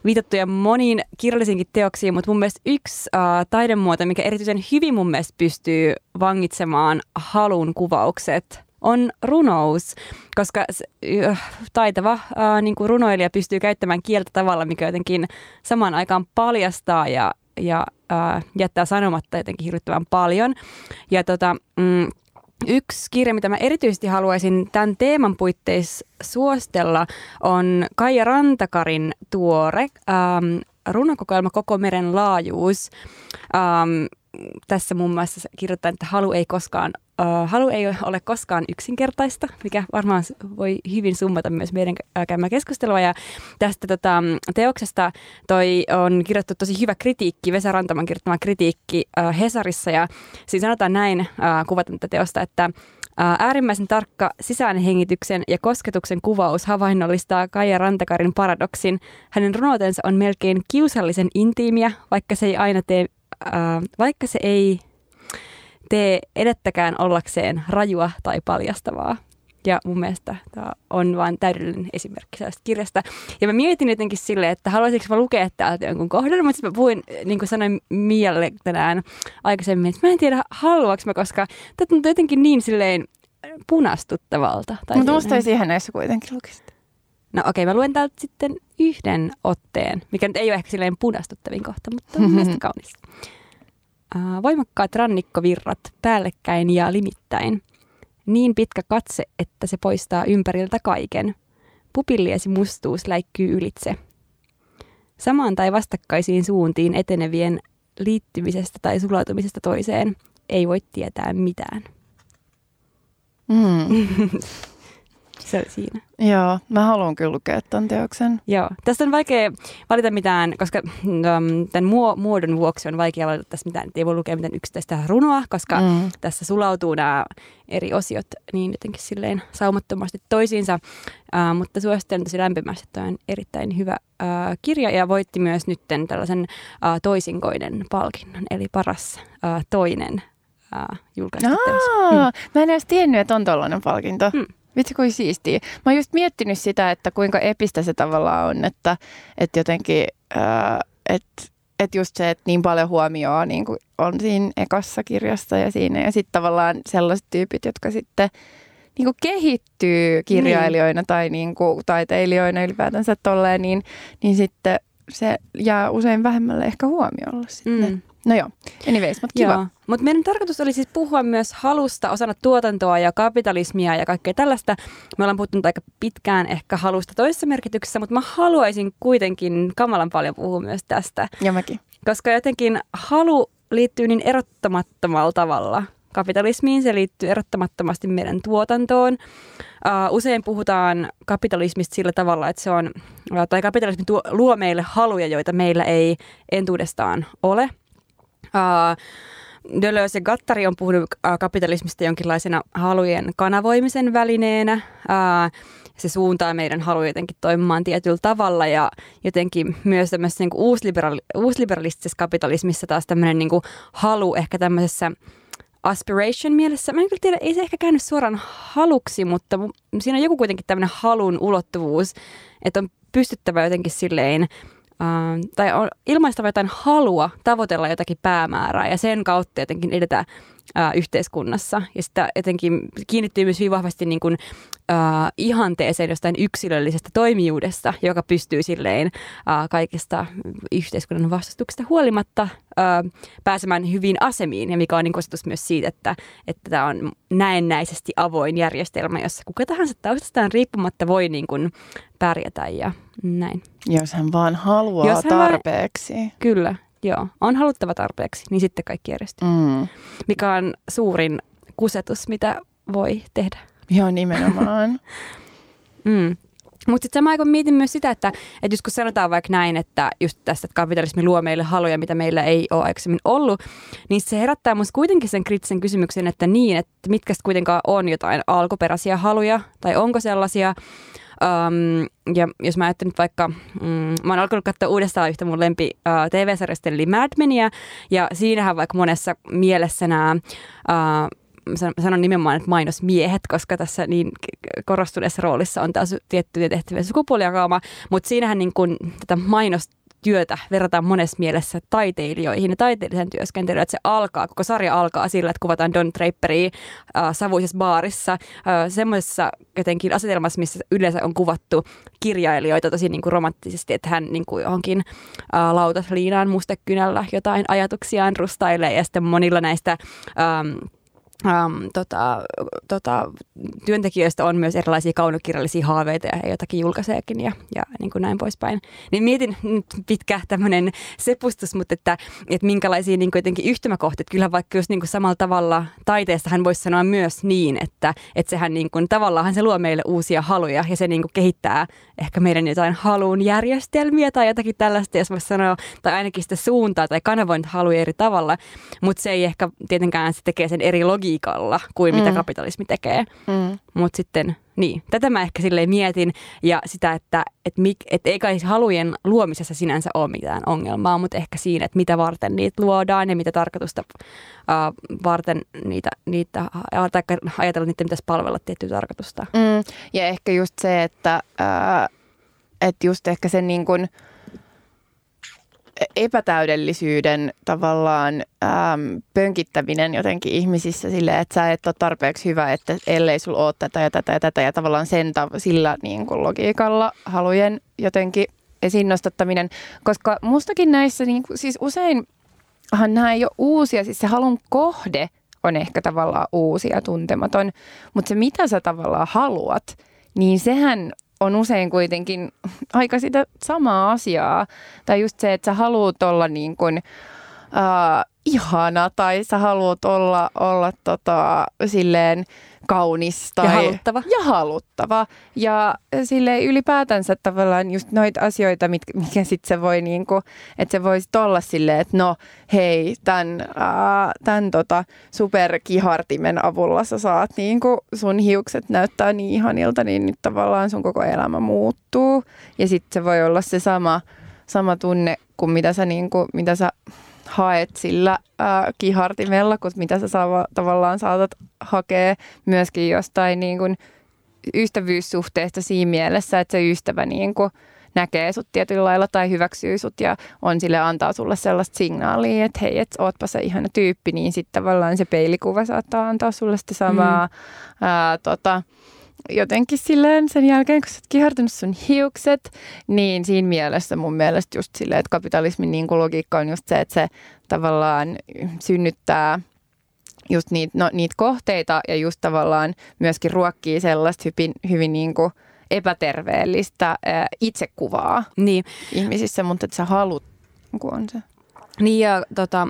viitattuja moniin kirjallisinkin teoksiin, mutta mun mielestä yksi uh, taidemuoto, mikä erityisen hyvin mun mielestä pystyy vangitsemaan halun kuvaukset, on runous, koska uh, taitava uh, niin kuin runoilija pystyy käyttämään kieltä tavalla, mikä jotenkin samaan aikaan paljastaa ja ja äh, jättää sanomatta jotenkin hirvittävän paljon. Ja tota, mm, Yksi kirja, mitä mä erityisesti haluaisin tämän teeman puitteissa suostella, on Kaija Rantakarin tuore ähm, runokokoelma Koko meren laajuus. Ähm, tässä muun muassa kirjoittaa, että halu ei koskaan Uh, halu ei ole koskaan yksinkertaista, mikä varmaan voi hyvin summata myös meidän käymää keskustelua. Ja tästä tota, teoksesta toi on kirjoittu tosi hyvä kritiikki, Vesa Rantaman kirjoittama kritiikki uh, Hesarissa. Ja siinä sanotaan näin uh, kuvataan tätä teosta, että Äärimmäisen tarkka sisäänhengityksen ja kosketuksen kuvaus havainnollistaa Kaija Rantakarin paradoksin. Hänen runoutensa on melkein kiusallisen intiimiä, vaikka se ei aina tee, äh, vaikka se ei tee edettäkään ollakseen rajua tai paljastavaa. Ja mun mielestä tämä on vain täydellinen esimerkki sellaista kirjasta. Ja mä mietin jotenkin silleen, että haluaisinko mä lukea täältä jonkun kohdan, mutta mä puhuin, niin kuin sanoin Mialle tänään aikaisemmin, että mä en tiedä haluaks mä, koska tämä tuntuu jotenkin niin silleen punastuttavalta.
Tai mutta musta ei siihen näissä kuitenkin lukisit.
No okei, okay, mä luen täältä sitten yhden otteen, mikä nyt ei ole ehkä silleen punastuttavin kohta, mutta on mielestäni kaunis. Äh, voimakkaat rannikkovirrat päällekkäin ja limittäin. Niin pitkä katse, että se poistaa ympäriltä kaiken. Pupilliesi mustuus läikkyy ylitse. Samaan tai vastakkaisiin suuntiin etenevien liittymisestä tai sulautumisesta toiseen ei voi tietää mitään.
Mm.
se oli siinä.
Joo, mä haluan kyllä lukea tämän teoksen.
Joo, tästä on vaikea valita mitään, koska um, tämän muodon vuoksi on vaikea valita tässä mitään. Ei voi lukea mitään yksittäistä runoa, koska mm. tässä sulautuu nämä eri osiot niin jotenkin silleen saumattomasti toisiinsa. Uh, mutta suosittelen tosi lämpimästi, että on erittäin hyvä uh, kirja ja voitti myös nyt tällaisen uh, toisinkoinen palkinnon, eli paras uh, toinen uh, julkaistu
mm. Mä en edes tiennyt, että on tollainen palkinto. Mm. Vitsi kuin siistiä. Mä oon just miettinyt sitä, että kuinka epistä se tavallaan on, että, että jotenkin, ää, että, että just se, että niin paljon huomioon niin kuin on siinä ekassa kirjassa ja siinä. Ja sitten tavallaan sellaiset tyypit, jotka sitten niin kuin kehittyy kirjailijoina niin. tai niin kuin taiteilijoina ylipäätänsä tolleen, niin, niin sitten se jää usein vähemmälle ehkä huomiolla sitten. Mm. No joo, anyways, mutta kiva.
Mutta meidän tarkoitus oli siis puhua myös halusta osana tuotantoa ja kapitalismia ja kaikkea tällaista. Me ollaan puhuttu aika pitkään ehkä halusta toisessa merkityksessä, mutta mä haluaisin kuitenkin kamalan paljon puhua myös tästä.
Ja mäkin.
Koska jotenkin halu liittyy niin erottamattomalla tavalla kapitalismiin, se liittyy erottamattomasti meidän tuotantoon. Uh, usein puhutaan kapitalismista sillä tavalla, että se on, tai kapitalismi tuo, luo meille haluja, joita meillä ei entuudestaan ole. Uh, Deleuze ja Gattari on puhunut kapitalismista jonkinlaisena halujen kanavoimisen välineenä. Uh, se suuntaa meidän haluja jotenkin toimimaan tietyllä tavalla ja jotenkin myös tämmöisessä niin uusliberali- uusliberalistisessa kapitalismissa taas tämmöinen niin halu ehkä tämmöisessä aspiration mielessä. Mä en kyllä tiedä, ei se ehkä käynyt suoraan haluksi, mutta siinä on joku kuitenkin tämmöinen halun ulottuvuus, että on pystyttävä jotenkin silleen tai on ilmaistava jotain halua tavoitella jotakin päämäärää ja sen kautta jotenkin edetä uh, yhteiskunnassa. Ja sitä jotenkin kiinnittyy myös hyvin vahvasti niin kuin, uh, ihanteeseen jostain yksilöllisestä toimijuudesta, joka pystyy silleen uh, kaikesta yhteiskunnan vastustuksesta huolimatta uh, pääsemään hyvin asemiin, ja mikä on niin kostus myös siitä, että, että tämä on näennäisesti avoin järjestelmä, jossa kuka tahansa taustastaan riippumatta voi niin kuin pärjätä ja näin.
Jos hän vaan haluaa Jos hän tarpeeksi. Vaan,
kyllä, joo. On haluttava tarpeeksi, niin sitten kaikki järjestyy. Mm. Mikä on suurin kusetus, mitä voi tehdä.
Joo, nimenomaan.
mm. Mutta sitten samaan aikaan mietin myös sitä, että, että just kun sanotaan vaikka näin, että just tästä, että kapitalismi luo meille haluja, mitä meillä ei ole aikaisemmin ollut, niin se herättää minusta kuitenkin sen kriittisen kysymyksen, että niin, että mitkä kuitenkaan on jotain alkuperäisiä haluja, tai onko sellaisia, Um, ja jos mä ajattelen nyt vaikka, mm, mä oon alkanut katsoa uudestaan yhtä mun lempi uh, TV-sarjasta, eli Mad Menia, ja siinähän vaikka monessa mielessä nämä uh, sanon nimenomaan, että mainosmiehet, koska tässä niin korostuneessa roolissa on taas tiettyjä tehtäviä sukupuolijakauma, mutta siinähän niin kun tätä mainosta työtä verrataan monessa mielessä taiteilijoihin ja taiteellisen työskentelyyn, että se alkaa, koko sarja alkaa sillä, että kuvataan Don Draperia äh, savuisessa baarissa, äh, semmoisessa jotenkin asetelmassa, missä yleensä on kuvattu kirjailijoita tosi niin kuin romanttisesti, että hän niin kuin johonkin äh, lautasliinaan mustekynällä jotain ajatuksiaan rustailee ja sitten monilla näistä ähm, Um, tota, tota, työntekijöistä on myös erilaisia kaunokirjallisia haaveita ja he jotakin julkaiseekin ja, ja niin kuin näin poispäin. Niin mietin nyt pitkä tämmöinen sepustus, mutta että, että minkälaisia niin jotenkin yhtymäkohtia. Kyllä vaikka just niin kuin samalla tavalla taiteessa hän voisi sanoa myös niin, että, että sehän niin kuin, tavallaan se luo meille uusia haluja ja se niin kuin kehittää ehkä meidän jotain halun järjestelmiä tai jotakin tällaista, jos voisi sanoa, tai ainakin sitä suuntaa tai kanavointi haluja eri tavalla, mutta se ei ehkä tietenkään se tekee sen eri logiikkaa logiikalla kuin mitä mm. kapitalismi tekee. Mm. Mutta sitten, niin, tätä mä ehkä silleen mietin ja sitä, että et mik, et ei kai halujen luomisessa sinänsä ole mitään ongelmaa, mutta ehkä siinä, että mitä varten niitä luodaan ja mitä tarkoitusta uh, varten niitä, niitä tai ajatella, että niitä pitäisi palvella tiettyä tarkoitusta.
Mm. Ja ehkä just se, että, uh, että just ehkä se niin kuin – epätäydellisyyden tavallaan äm, pönkittäminen jotenkin ihmisissä sille, että sä et ole tarpeeksi hyvä, että ellei sulla ole tätä ja tätä ja tätä. Ja tavallaan sen tav- sillä niin kuin logiikalla halujen jotenkin esiin nostattaminen, koska mustakin näissä niin kuin, siis useinhan nämä ei ole uusia, siis se halun kohde on ehkä tavallaan uusi ja tuntematon, mutta se mitä sä tavallaan haluat, niin sehän on usein kuitenkin aika sitä samaa asiaa. Tai just se, että sä haluat olla niin kuin, uh, ihana tai sä haluat olla, olla tota, silleen kaunis tai,
ja haluttava.
Ja haluttava. Ja sille ylipäätänsä tavallaan just noita asioita, mitkä, mikä sitten se voi niinku, että se voisi olla silleen, että no hei, tämän, tämän tota superkihartimen avulla sä saat niinku, sun hiukset näyttää niin ihanilta, niin nyt tavallaan sun koko elämä muuttuu. Ja sitten se voi olla se sama, sama tunne kuin mitä sä, niinku, mitä sä haet sillä ää, kihartimella, kun mitä sä saa, tavallaan saatat hakea myöskin jostain niin kuin ystävyyssuhteesta siinä mielessä, että se ystävä niin kuin näkee sut tietyllä lailla tai hyväksyy sut ja on sille antaa sulle sellaista signaalia, että hei, että ootpa se ihana tyyppi, niin sitten tavallaan se peilikuva saattaa antaa sulle sitä samaa mm. ää, tota, jotenkin silleen sen jälkeen, kun sä oot kihartunut sun hiukset, niin siinä mielessä mun mielestä just silleen, että kapitalismin niin logiikka on just se, että se tavallaan synnyttää just niitä, no, niitä kohteita ja just tavallaan myöskin ruokkii sellaista hyvin, hyvin niin kuin epäterveellistä ää, itsekuvaa niin. ihmisissä, mutta että sä haluat, kun on se.
Niin ja tota,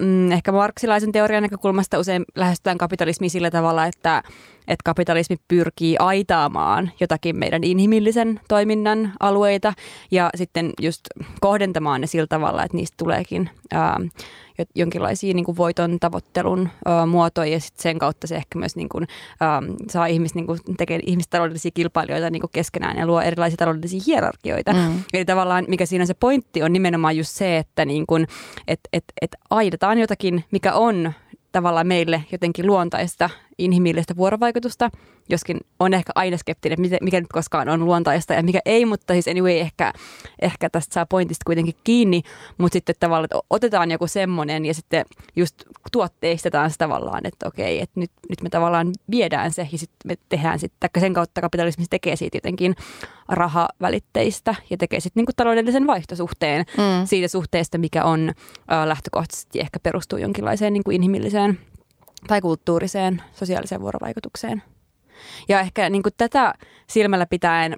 mm, ehkä marksilaisen teorian näkökulmasta usein lähestytään kapitalismi sillä tavalla, että että kapitalismi pyrkii aitaamaan jotakin meidän inhimillisen toiminnan alueita ja sitten just kohdentamaan ne sillä tavalla, että niistä tuleekin ää, jonkinlaisia niin kuin voiton tavoittelun ää, muotoja ja sitten sen kautta se ehkä myös niin kuin, ää, saa ihmis, niin kuin, tekee ihmistaloudellisia kilpailijoita niin kuin keskenään ja luo erilaisia taloudellisia hierarkioita. Mm. Eli tavallaan mikä siinä se pointti on nimenomaan just se, että niin kuin, et, et, et aidataan jotakin, mikä on tavallaan meille jotenkin luontaista inhimillistä vuorovaikutusta, joskin on ehkä aina skeptinen, mikä nyt koskaan on luontaista ja mikä ei, mutta siis anyway ehkä, ehkä tästä saa pointista kuitenkin kiinni, mutta sitten tavallaan, että otetaan joku semmoinen ja sitten just tuotteistetaan se tavallaan, että okei, että nyt, nyt me tavallaan viedään se ja sitten me tehdään sitten, sen kautta kapitalismi tekee siitä jotenkin rahavälitteistä ja tekee sitten niinku taloudellisen vaihtosuhteen mm. siitä suhteesta, mikä on äh, lähtökohtaisesti ehkä perustuu jonkinlaiseen niinku inhimilliseen tai kulttuuriseen sosiaaliseen vuorovaikutukseen. Ja ehkä niin kuin tätä silmällä pitäen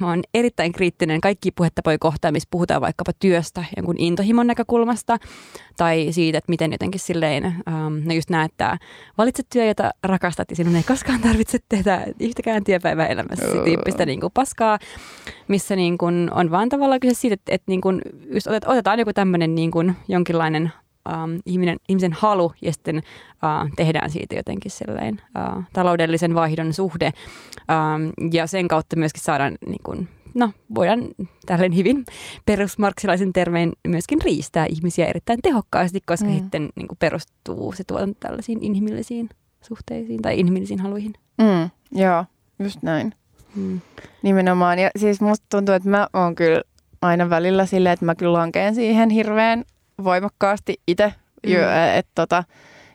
mä oon erittäin kriittinen kaikki puhettapoja kohtaan, missä puhutaan vaikkapa työstä jonkun intohimon näkökulmasta tai siitä, että miten jotenkin silleen, um, no just näet, että valitset työ, jota rakastat ja sinun ei koskaan tarvitse tehdä yhtäkään työpäivää elämässä tyyppistä niin kuin paskaa, missä niin kuin on vaan tavallaan kyse siitä, että, että niin kuin just otetaan joku tämmöinen niin kuin jonkinlainen ähm, ihminen, ihmisen halu ja sitten äh, tehdään siitä jotenkin sellainen äh, taloudellisen vaihdon suhde ähm, ja sen kautta myöskin saadaan niin kuin, no, voidaan tällainen hyvin perusmarksilaisen termein myöskin riistää ihmisiä erittäin tehokkaasti, koska mm. sitten niin kuin perustuu se tuotanto tällaisiin inhimillisiin suhteisiin tai inhimillisiin haluihin.
Mm, joo, just näin. Mm. Nimenomaan. Ja siis musta tuntuu, että mä oon kyllä aina välillä silleen, että mä kyllä lankeen siihen hirveän voimakkaasti itse. Mm. Et tota,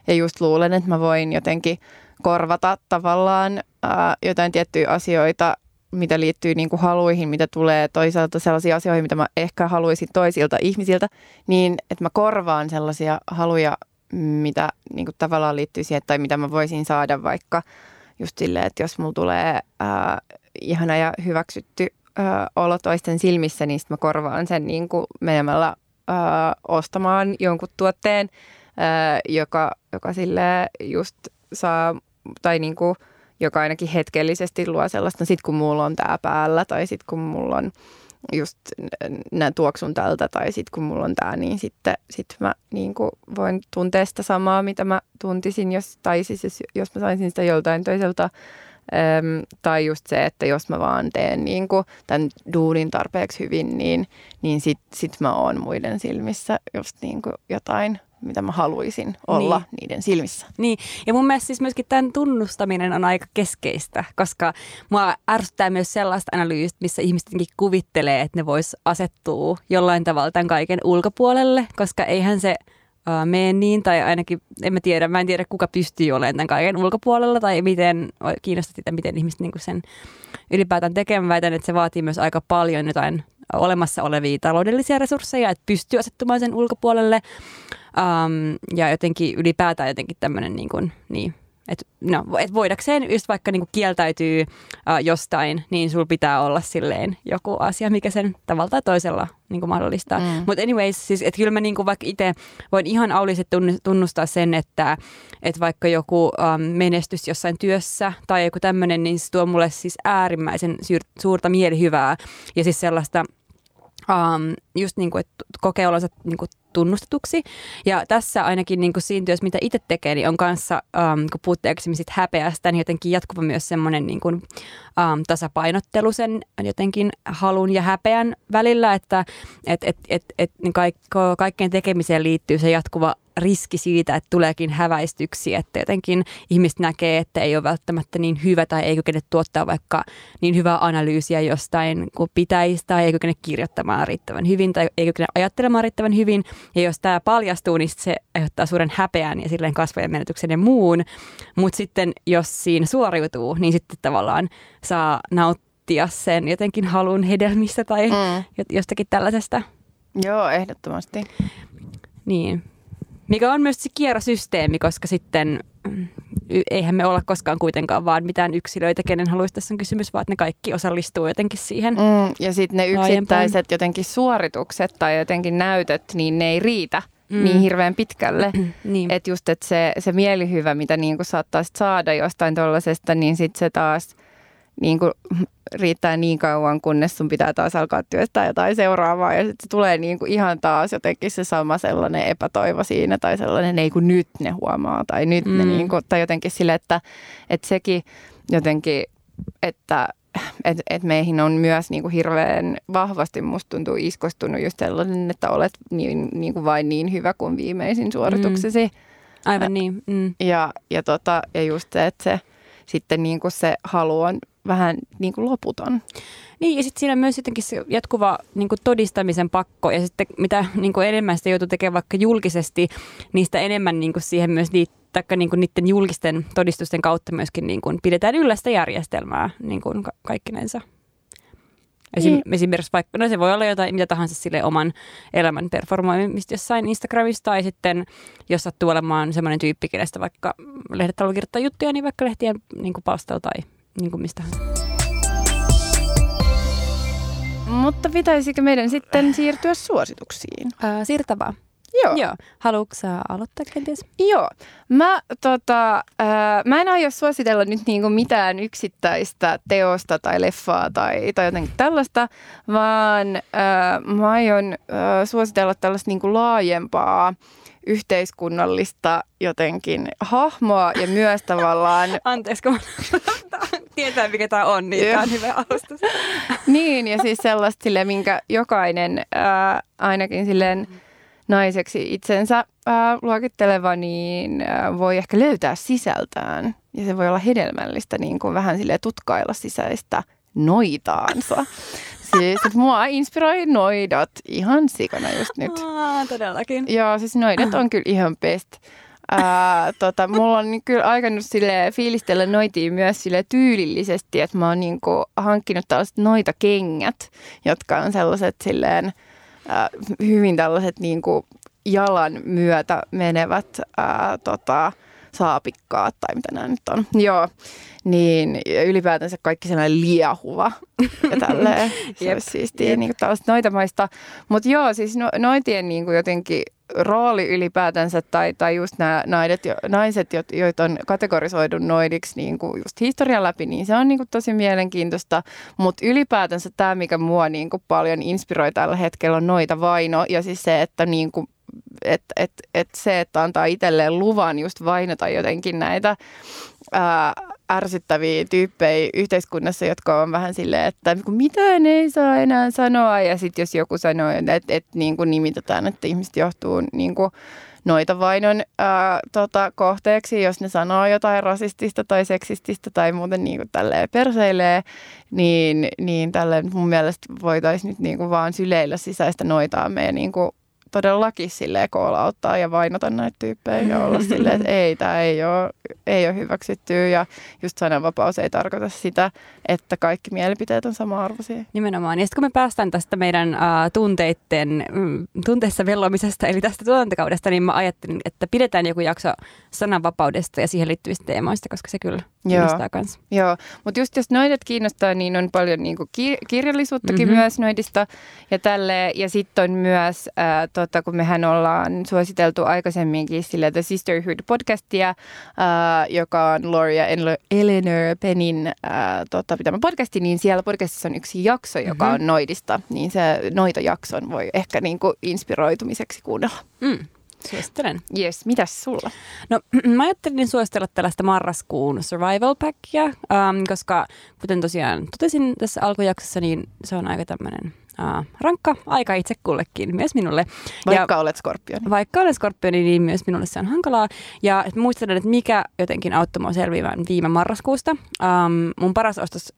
ja just luulen, että mä voin jotenkin korvata tavallaan ää, jotain tiettyjä asioita, mitä liittyy niin kuin haluihin, mitä tulee toisaalta sellaisia asioihin, mitä mä ehkä haluaisin toisilta ihmisiltä, niin että mä korvaan sellaisia haluja, mitä niin kuin tavallaan liittyy siihen, tai mitä mä voisin saada vaikka just silleen, että jos mulla tulee ää, ihana ja hyväksytty ää, olo toisten silmissä, niin sitten mä korvaan sen niin kuin menemällä äh, ostamaan jonkun tuotteen, äh, joka, joka sille just saa, tai niinku, joka ainakin hetkellisesti luo sellaista, sit kun mulla on tää päällä, tai sit kun mulla on just nämä tuoksun tältä, tai sit kun mulla on tää, niin sitten sit mä niinku voin tuntea sitä samaa, mitä mä tuntisin, jos, tai siis jos, jos mä saisin sitä joltain toiselta Öm, tai just se, että jos mä vaan teen niin kuin tämän duunin tarpeeksi hyvin, niin, niin sit, sit mä oon muiden silmissä just niin kuin jotain, mitä mä haluaisin olla niin. niiden silmissä.
Niin, ja mun mielestä siis myöskin tämän tunnustaminen on aika keskeistä, koska mua ärsyttää myös sellaista analyysistä, missä ihmiset kuvittelee, että ne vois asettua jollain tavalla tämän kaiken ulkopuolelle, koska eihän se – mene niin, tai ainakin en mä tiedä, mä en tiedä kuka pystyy olemaan tämän kaiken ulkopuolella, tai miten, kiinnostaa sitä, miten ihmiset niin sen ylipäätään tekemään. Väitän, että se vaatii myös aika paljon jotain olemassa olevia taloudellisia resursseja, että pystyy asettumaan sen ulkopuolelle. Um, ja jotenkin ylipäätään jotenkin tämmöinen niin kuin, niin, että no, et voidakseen just vaikka niinku kieltäytyy uh, jostain, niin sulla pitää olla silleen joku asia, mikä sen tavalla tai toisella niinku mahdollistaa. Mm. Mutta anyways, siis, että kyllä mä niinku vaikka itse voin ihan auliset tunnustaa sen, että et vaikka joku um, menestys jossain työssä tai joku tämmöinen, niin se tuo mulle siis äärimmäisen syr- suurta mielihyvää ja siis sellaista um, just niin kuin, että kokee olonsa niin kuin tunnustetuksi. Ja tässä ainakin niin kuin siinä työssä, mitä itse tekee, niin on kanssa, um, kun puhutte sit häpeästä, niin jotenkin jatkuva myös semmoinen niin kuin, um, tasapainottelu sen jotenkin halun ja häpeän välillä, että et, et, et, et, niin kaik, kaikkeen tekemiseen liittyy se jatkuva riski siitä, että tuleekin häväistyksi, että jotenkin ihmiset näkee, että ei ole välttämättä niin hyvä tai ei kykene tuottaa vaikka niin hyvää analyysiä jostain kuin pitäisi tai ei kykene kirjoittamaan riittävän hyvin tai ei kykene ajattelemaan riittävän hyvin. Ja jos tämä paljastuu, niin se aiheuttaa suuren häpeän ja silleen kasvojen menetyksen ja muun. Mutta sitten jos siinä suoriutuu, niin sitten tavallaan saa nauttia sen jotenkin halun hedelmistä tai mm. jostakin tällaisesta.
Joo, ehdottomasti.
Niin, mikä on myös se kierrosysteemi, koska sitten mm, eihän me olla koskaan kuitenkaan vaan mitään yksilöitä, kenen haluaisi tässä on kysymys, vaan että ne kaikki osallistuu jotenkin siihen. Mm,
ja sitten ne yksittäiset jotenkin suoritukset tai jotenkin näytöt, niin ne ei riitä mm. niin hirveän pitkälle. niin. Että just, että se, se mielihyvä, mitä niin saattaa saada jostain tuollaisesta, niin sitten se taas niin kuin riittää niin kauan, kunnes sun pitää taas alkaa työstää jotain seuraavaa. Ja sitten se tulee niin kuin ihan taas jotenkin se sama sellainen epätoivo siinä tai sellainen, ei kun nyt ne huomaa tai nyt mm. ne niin kuin, tai jotenkin sille, että, että sekin jotenkin, että et, et meihin on myös niin kuin hirveän vahvasti musta tuntuu iskostunut just sellainen, että olet niin, niin kuin vain niin hyvä kuin viimeisin suorituksesi. Mm.
Aivan niin. Mm.
Ja, ja, tota, ja just se, että se sitten niin kuin se halu on vähän niin kuin loputon.
Niin, ja sitten siinä on myös jotenkin se jatkuva niin kuin todistamisen pakko, ja sitten mitä niin kuin enemmän sitä joutuu tekemään vaikka julkisesti, niistä enemmän niin kuin siihen myös taikka niin kuin niiden julkisten todistusten kautta myöskin niin kuin pidetään yllä sitä järjestelmää niin kuin ka- kaikkinensa. Esim, niin. Esimerkiksi vaikka, no se voi olla jotain, mitä tahansa sille oman elämän performoimista jossain Instagramissa, tai sitten jos sattuu olemaan semmoinen tyyppi, kenestä vaikka lehdet haluaa kirjoittaa juttuja, niin vaikka lehtien niin palstalla tai niin kuin mistä
Mutta pitäisikö meidän sitten siirtyä suosituksiin?
Ää, siirtävää.
Joo.
Joo. Haluatko sä aloittaa kenties?
Joo. Mä, tota, ää, mä en aio suositella nyt niinku mitään yksittäistä teosta tai leffaa tai, tai jotenkin tällaista, vaan ää, mä aion ää, suositella tällaista niinku laajempaa yhteiskunnallista jotenkin hahmoa ja myös tavallaan...
Anteeksi, kun tietää mikä tämä on, niin tämä on hyvä alustus.
niin, ja siis sellaista sille, minkä jokainen ää, ainakin silleen naiseksi itsensä ää, luokitteleva, niin ää, voi ehkä löytää sisältään. Ja se voi olla hedelmällistä niin kuin vähän sille tutkailla sisäistä noitaansa. Siis mua inspiroi noidat ihan sikana just nyt.
Aa, todellakin.
Joo, siis noidat on kyllä ihan best. Ää, tota, mulla on kyllä aikannut sille fiilistellä noitiin myös sille tyylillisesti, että mä oon niin kuin hankkinut tällaiset noita kengät, jotka on sellaiset silleen ää, hyvin tällaiset niin kuin jalan myötä menevät ää, tota, saapikkaat tai mitä nämä nyt on. Joo, niin ylipäätänsä kaikki sellainen liehuva ja tälleen. se olisi siistiä, niin tällaista noita maista. Mutta joo, siis no, noitien niin kuin jotenkin rooli ylipäätänsä tai, tai just nämä naiset, naiset, joita on kategorisoidu noidiksi niin kuin just historian läpi, niin se on niin kuin tosi mielenkiintoista. Mutta ylipäätänsä tämä, mikä mua niin kuin paljon inspiroi tällä hetkellä, on noita vaino ja siis se, että niin kuin että et, et se, että antaa itselleen luvan just vainota jotenkin näitä ää, ärsyttäviä tyyppejä yhteiskunnassa, jotka on vähän silleen, että mitään ei saa enää sanoa. Ja sitten jos joku sanoo, että, että, että niin kuin nimitetään, että ihmiset johtuu niin kuin noita vainon ää, tota, kohteeksi, jos ne sanoo jotain rasistista tai seksististä tai muuten niin kuin tälleen perseilee, niin, niin tälleen mun mielestä voitaisiin nyt niin kuin vaan syleillä sisäistä noitaa meidän niin kuin todellakin silleen koolauttaa ja vainota näitä tyyppejä ja olla silleen, että ei, tämä ei ole, ei ole hyväksyttyä ja just sananvapaus ei tarkoita sitä, että kaikki mielipiteet on sama-arvoisia.
Nimenomaan. Ja sitten kun me päästään tästä meidän uh, tunteiden, mm, tunteissa vellomisesta, eli tästä tuotantokaudesta, niin mä ajattelin, että pidetään joku jakso sananvapaudesta ja siihen liittyvistä teemoista, koska se kyllä kiinnostaa kanssa.
Joo, mutta just jos noidet kiinnostaa, niin on paljon niinku ki- kirjallisuuttakin mm-hmm. myös noidista ja tälleen. Ja sitten on myös äh, tota, kun mehän ollaan suositeltu aikaisemminkin sille The Sisterhood-podcastia, ää, joka on Lori ja Eleanor Penin ää, tota, pitämä podcasti, niin siellä podcastissa on yksi jakso, joka mm-hmm. on noidista, niin se noitojakson voi ehkä niin kuin inspiroitumiseksi kuunnella.
Mm. Suosittelen.
Yes, mitäs sulla?
No mä ajattelin suositella tällaista marraskuun survival packia, um, koska kuten tosiaan totesin tässä alkujaksossa, niin se on aika tämmöinen uh, rankka aika itse kullekin, myös minulle.
Vaikka ja, olet skorpioni.
Vaikka olet skorpioni, niin myös minulle se on hankalaa. Ja muistelen, että mikä jotenkin auttoi minua selviämään viime marraskuusta. Um, mun paras ostos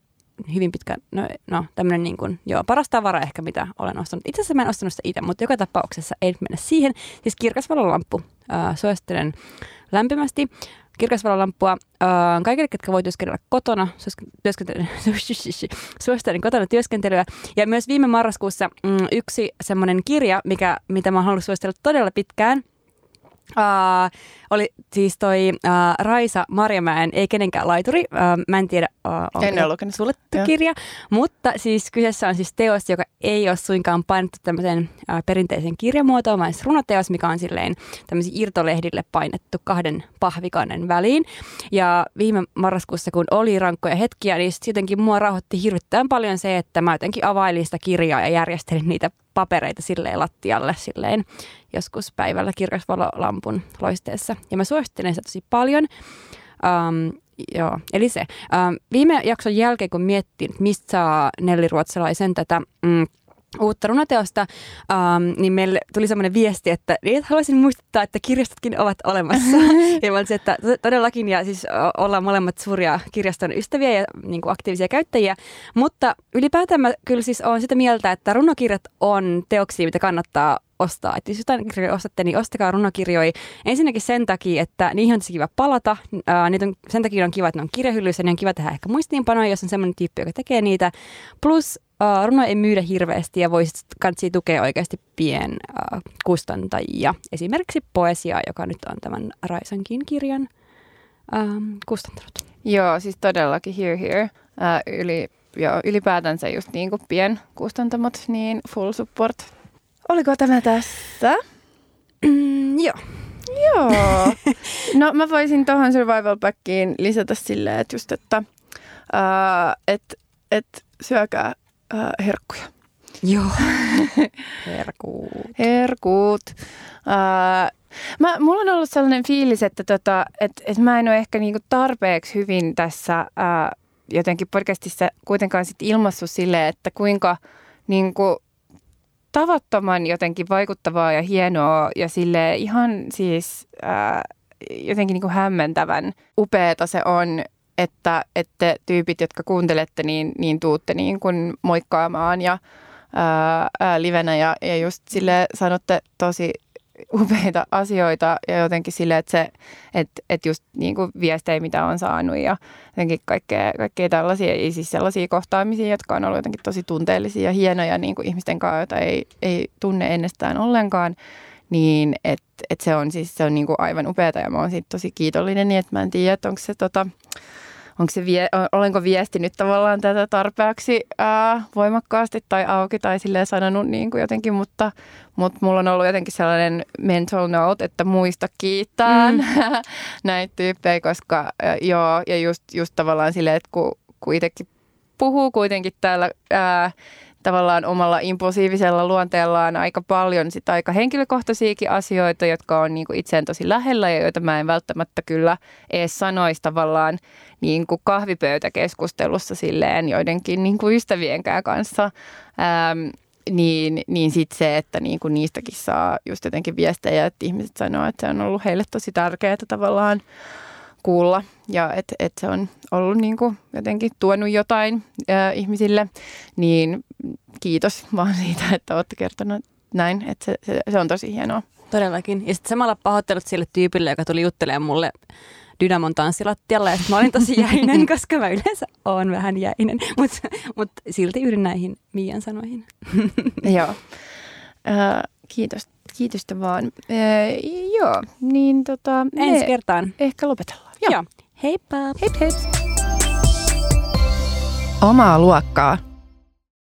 hyvin pitkä, no, no tämmöinen niin kuin, joo, paras tavara ehkä, mitä olen ostanut. Itse asiassa mä en ostanut sitä itse, mutta joka tapauksessa ei mennä siihen. Siis kirkasvalolamppu, äh, suosittelen lämpimästi. Kirkasvalolampua äh, kaikille, ketkä voi työskennellä kotona, suosittelen kotona työskentelyä. Ja myös viime marraskuussa mm, yksi semmoinen kirja, mikä, mitä mä haluan suositella todella pitkään – Uh, oli siis toi uh, Raisa Marjamäen Ei kenenkään laituri. Uh, mä en tiedä, uh, onko
en lukenut.
suljettu kirja, mutta siis kyseessä on siis teos, joka ei ole suinkaan painettu tämmöiseen uh, perinteisen kirjamuotoon, vaan siis runoteos, mikä on silleen tämmöisiin irtolehdille painettu kahden pahvikannen väliin. Ja viime marraskuussa, kun oli rankkoja hetkiä, niin jotenkin mua rauhoitti hirvittävän paljon se, että mä jotenkin availin sitä kirjaa ja järjestelin niitä papereita silleen lattialle silleen joskus päivällä kirkasvalolampun loisteessa. Ja mä suosittelen sitä tosi paljon. Um, joo, eli se. Um, viime jakson jälkeen, kun miettii, mistä saa Nelli Ruotsalaisen tätä mm, uutta runoteosta, um, niin meille tuli semmoinen viesti, että niin, haluaisin muistuttaa, että kirjastotkin ovat olemassa. ja mä se, että todellakin, ja siis ollaan molemmat suuria kirjaston ystäviä ja niin kuin aktiivisia käyttäjiä, mutta ylipäätään mä kyllä siis olen sitä mieltä, että runokirjat on teoksia, mitä kannattaa ostaa. Että jos jotain kirjoja ostatte, niin ostakaa runokirjoja. Ensinnäkin sen takia, että niihin on kiva palata. Ää, niitä on, sen takia on kiva, että ne on kirjahyllyssä, niin on kiva tehdä ehkä muistiinpanoja, jos on semmoinen tyyppi, joka tekee niitä. Plus uh, runoja ei myydä hirveästi ja voisi kansi tukea oikeasti pien uh, kustantajia. Esimerkiksi Poesia, joka nyt on tämän Raisankin kirjan um, kustantanut.
Joo, siis todellakin here here. Uh, yli, joo, ylipäätänsä just niin kuin pienkustantamot, niin full support. Oliko tämä tässä?
Mm, joo.
Joo. No mä voisin tuohon survival packiin lisätä silleen, että just, että uh, et, et syökää uh, herkkuja.
Joo. Herkuut.
Herkuut. Uh, mä, mulla on ollut sellainen fiilis, että tota, et, et mä en ole ehkä niinku tarpeeksi hyvin tässä uh, jotenkin podcastissa kuitenkaan sit ilmassut silleen, että kuinka niinku, tavattoman jotenkin vaikuttavaa ja hienoa ja sille ihan siis ää, jotenkin niin kuin hämmentävän upeeta se on, että, että tyypit, jotka kuuntelette, niin, niin tuutte niin kuin moikkaamaan ja ää, ää, livenä ja, ja just sille sanotte tosi upeita asioita ja jotenkin sille, että se, että, että just niin kuin viestejä, mitä on saanut ja jotenkin kaikkea, kaikkea tällaisia, ei siis sellaisia kohtaamisia, jotka on ollut jotenkin tosi tunteellisia ja hienoja niin kuin ihmisten kanssa, joita ei, ei tunne ennestään ollenkaan, niin että että se on siis se on niin kuin aivan upeata ja mä oon siitä tosi kiitollinen, niin että mä en tiedä, että onko se tota, onko se vie, olenko viestinyt tavallaan tätä tarpeeksi ää, voimakkaasti tai auki tai silleen sanonut niin kuin jotenkin, mutta, mutta mulla on ollut jotenkin sellainen mental note, että muista kiittää mm. näitä tyyppejä, koska ää, joo, ja just, just tavallaan silleen, että kun, kun itsekin puhuu kuitenkin täällä ää, tavallaan omalla impulsiivisella luonteellaan aika paljon sit aika henkilökohtaisiakin asioita, jotka on niinku itseen tosi lähellä ja joita mä en välttämättä kyllä edes sanoisi tavallaan niinku kahvipöytäkeskustelussa silleen joidenkin niinku ystävienkään kanssa. Ähm, niin, niin sitten se, että niinku niistäkin saa just jotenkin viestejä, että ihmiset sanoo, että se on ollut heille tosi tärkeää tavallaan kuulla ja että et se on ollut niin kuin jotenkin tuonut jotain ää, ihmisille, niin kiitos vaan siitä, että olette kertonut näin, että se, se, se on tosi hienoa.
Todellakin. Ja sitten samalla pahoittelut sille tyypille, joka tuli juttelemaan mulle Dynamon tanssilattialla ja mä olin tosi jäinen, koska mä yleensä oon vähän jäinen, mutta mut silti yhdyn näihin Miian sanoihin.
Joo. Äh, kiitos, kiitosta vaan. Äh, joo, niin tota...
Ensi kertaan.
Ehkä lopetellaan.
Joo. joo.
Heippa. Heip heip. Omaa luokkaa.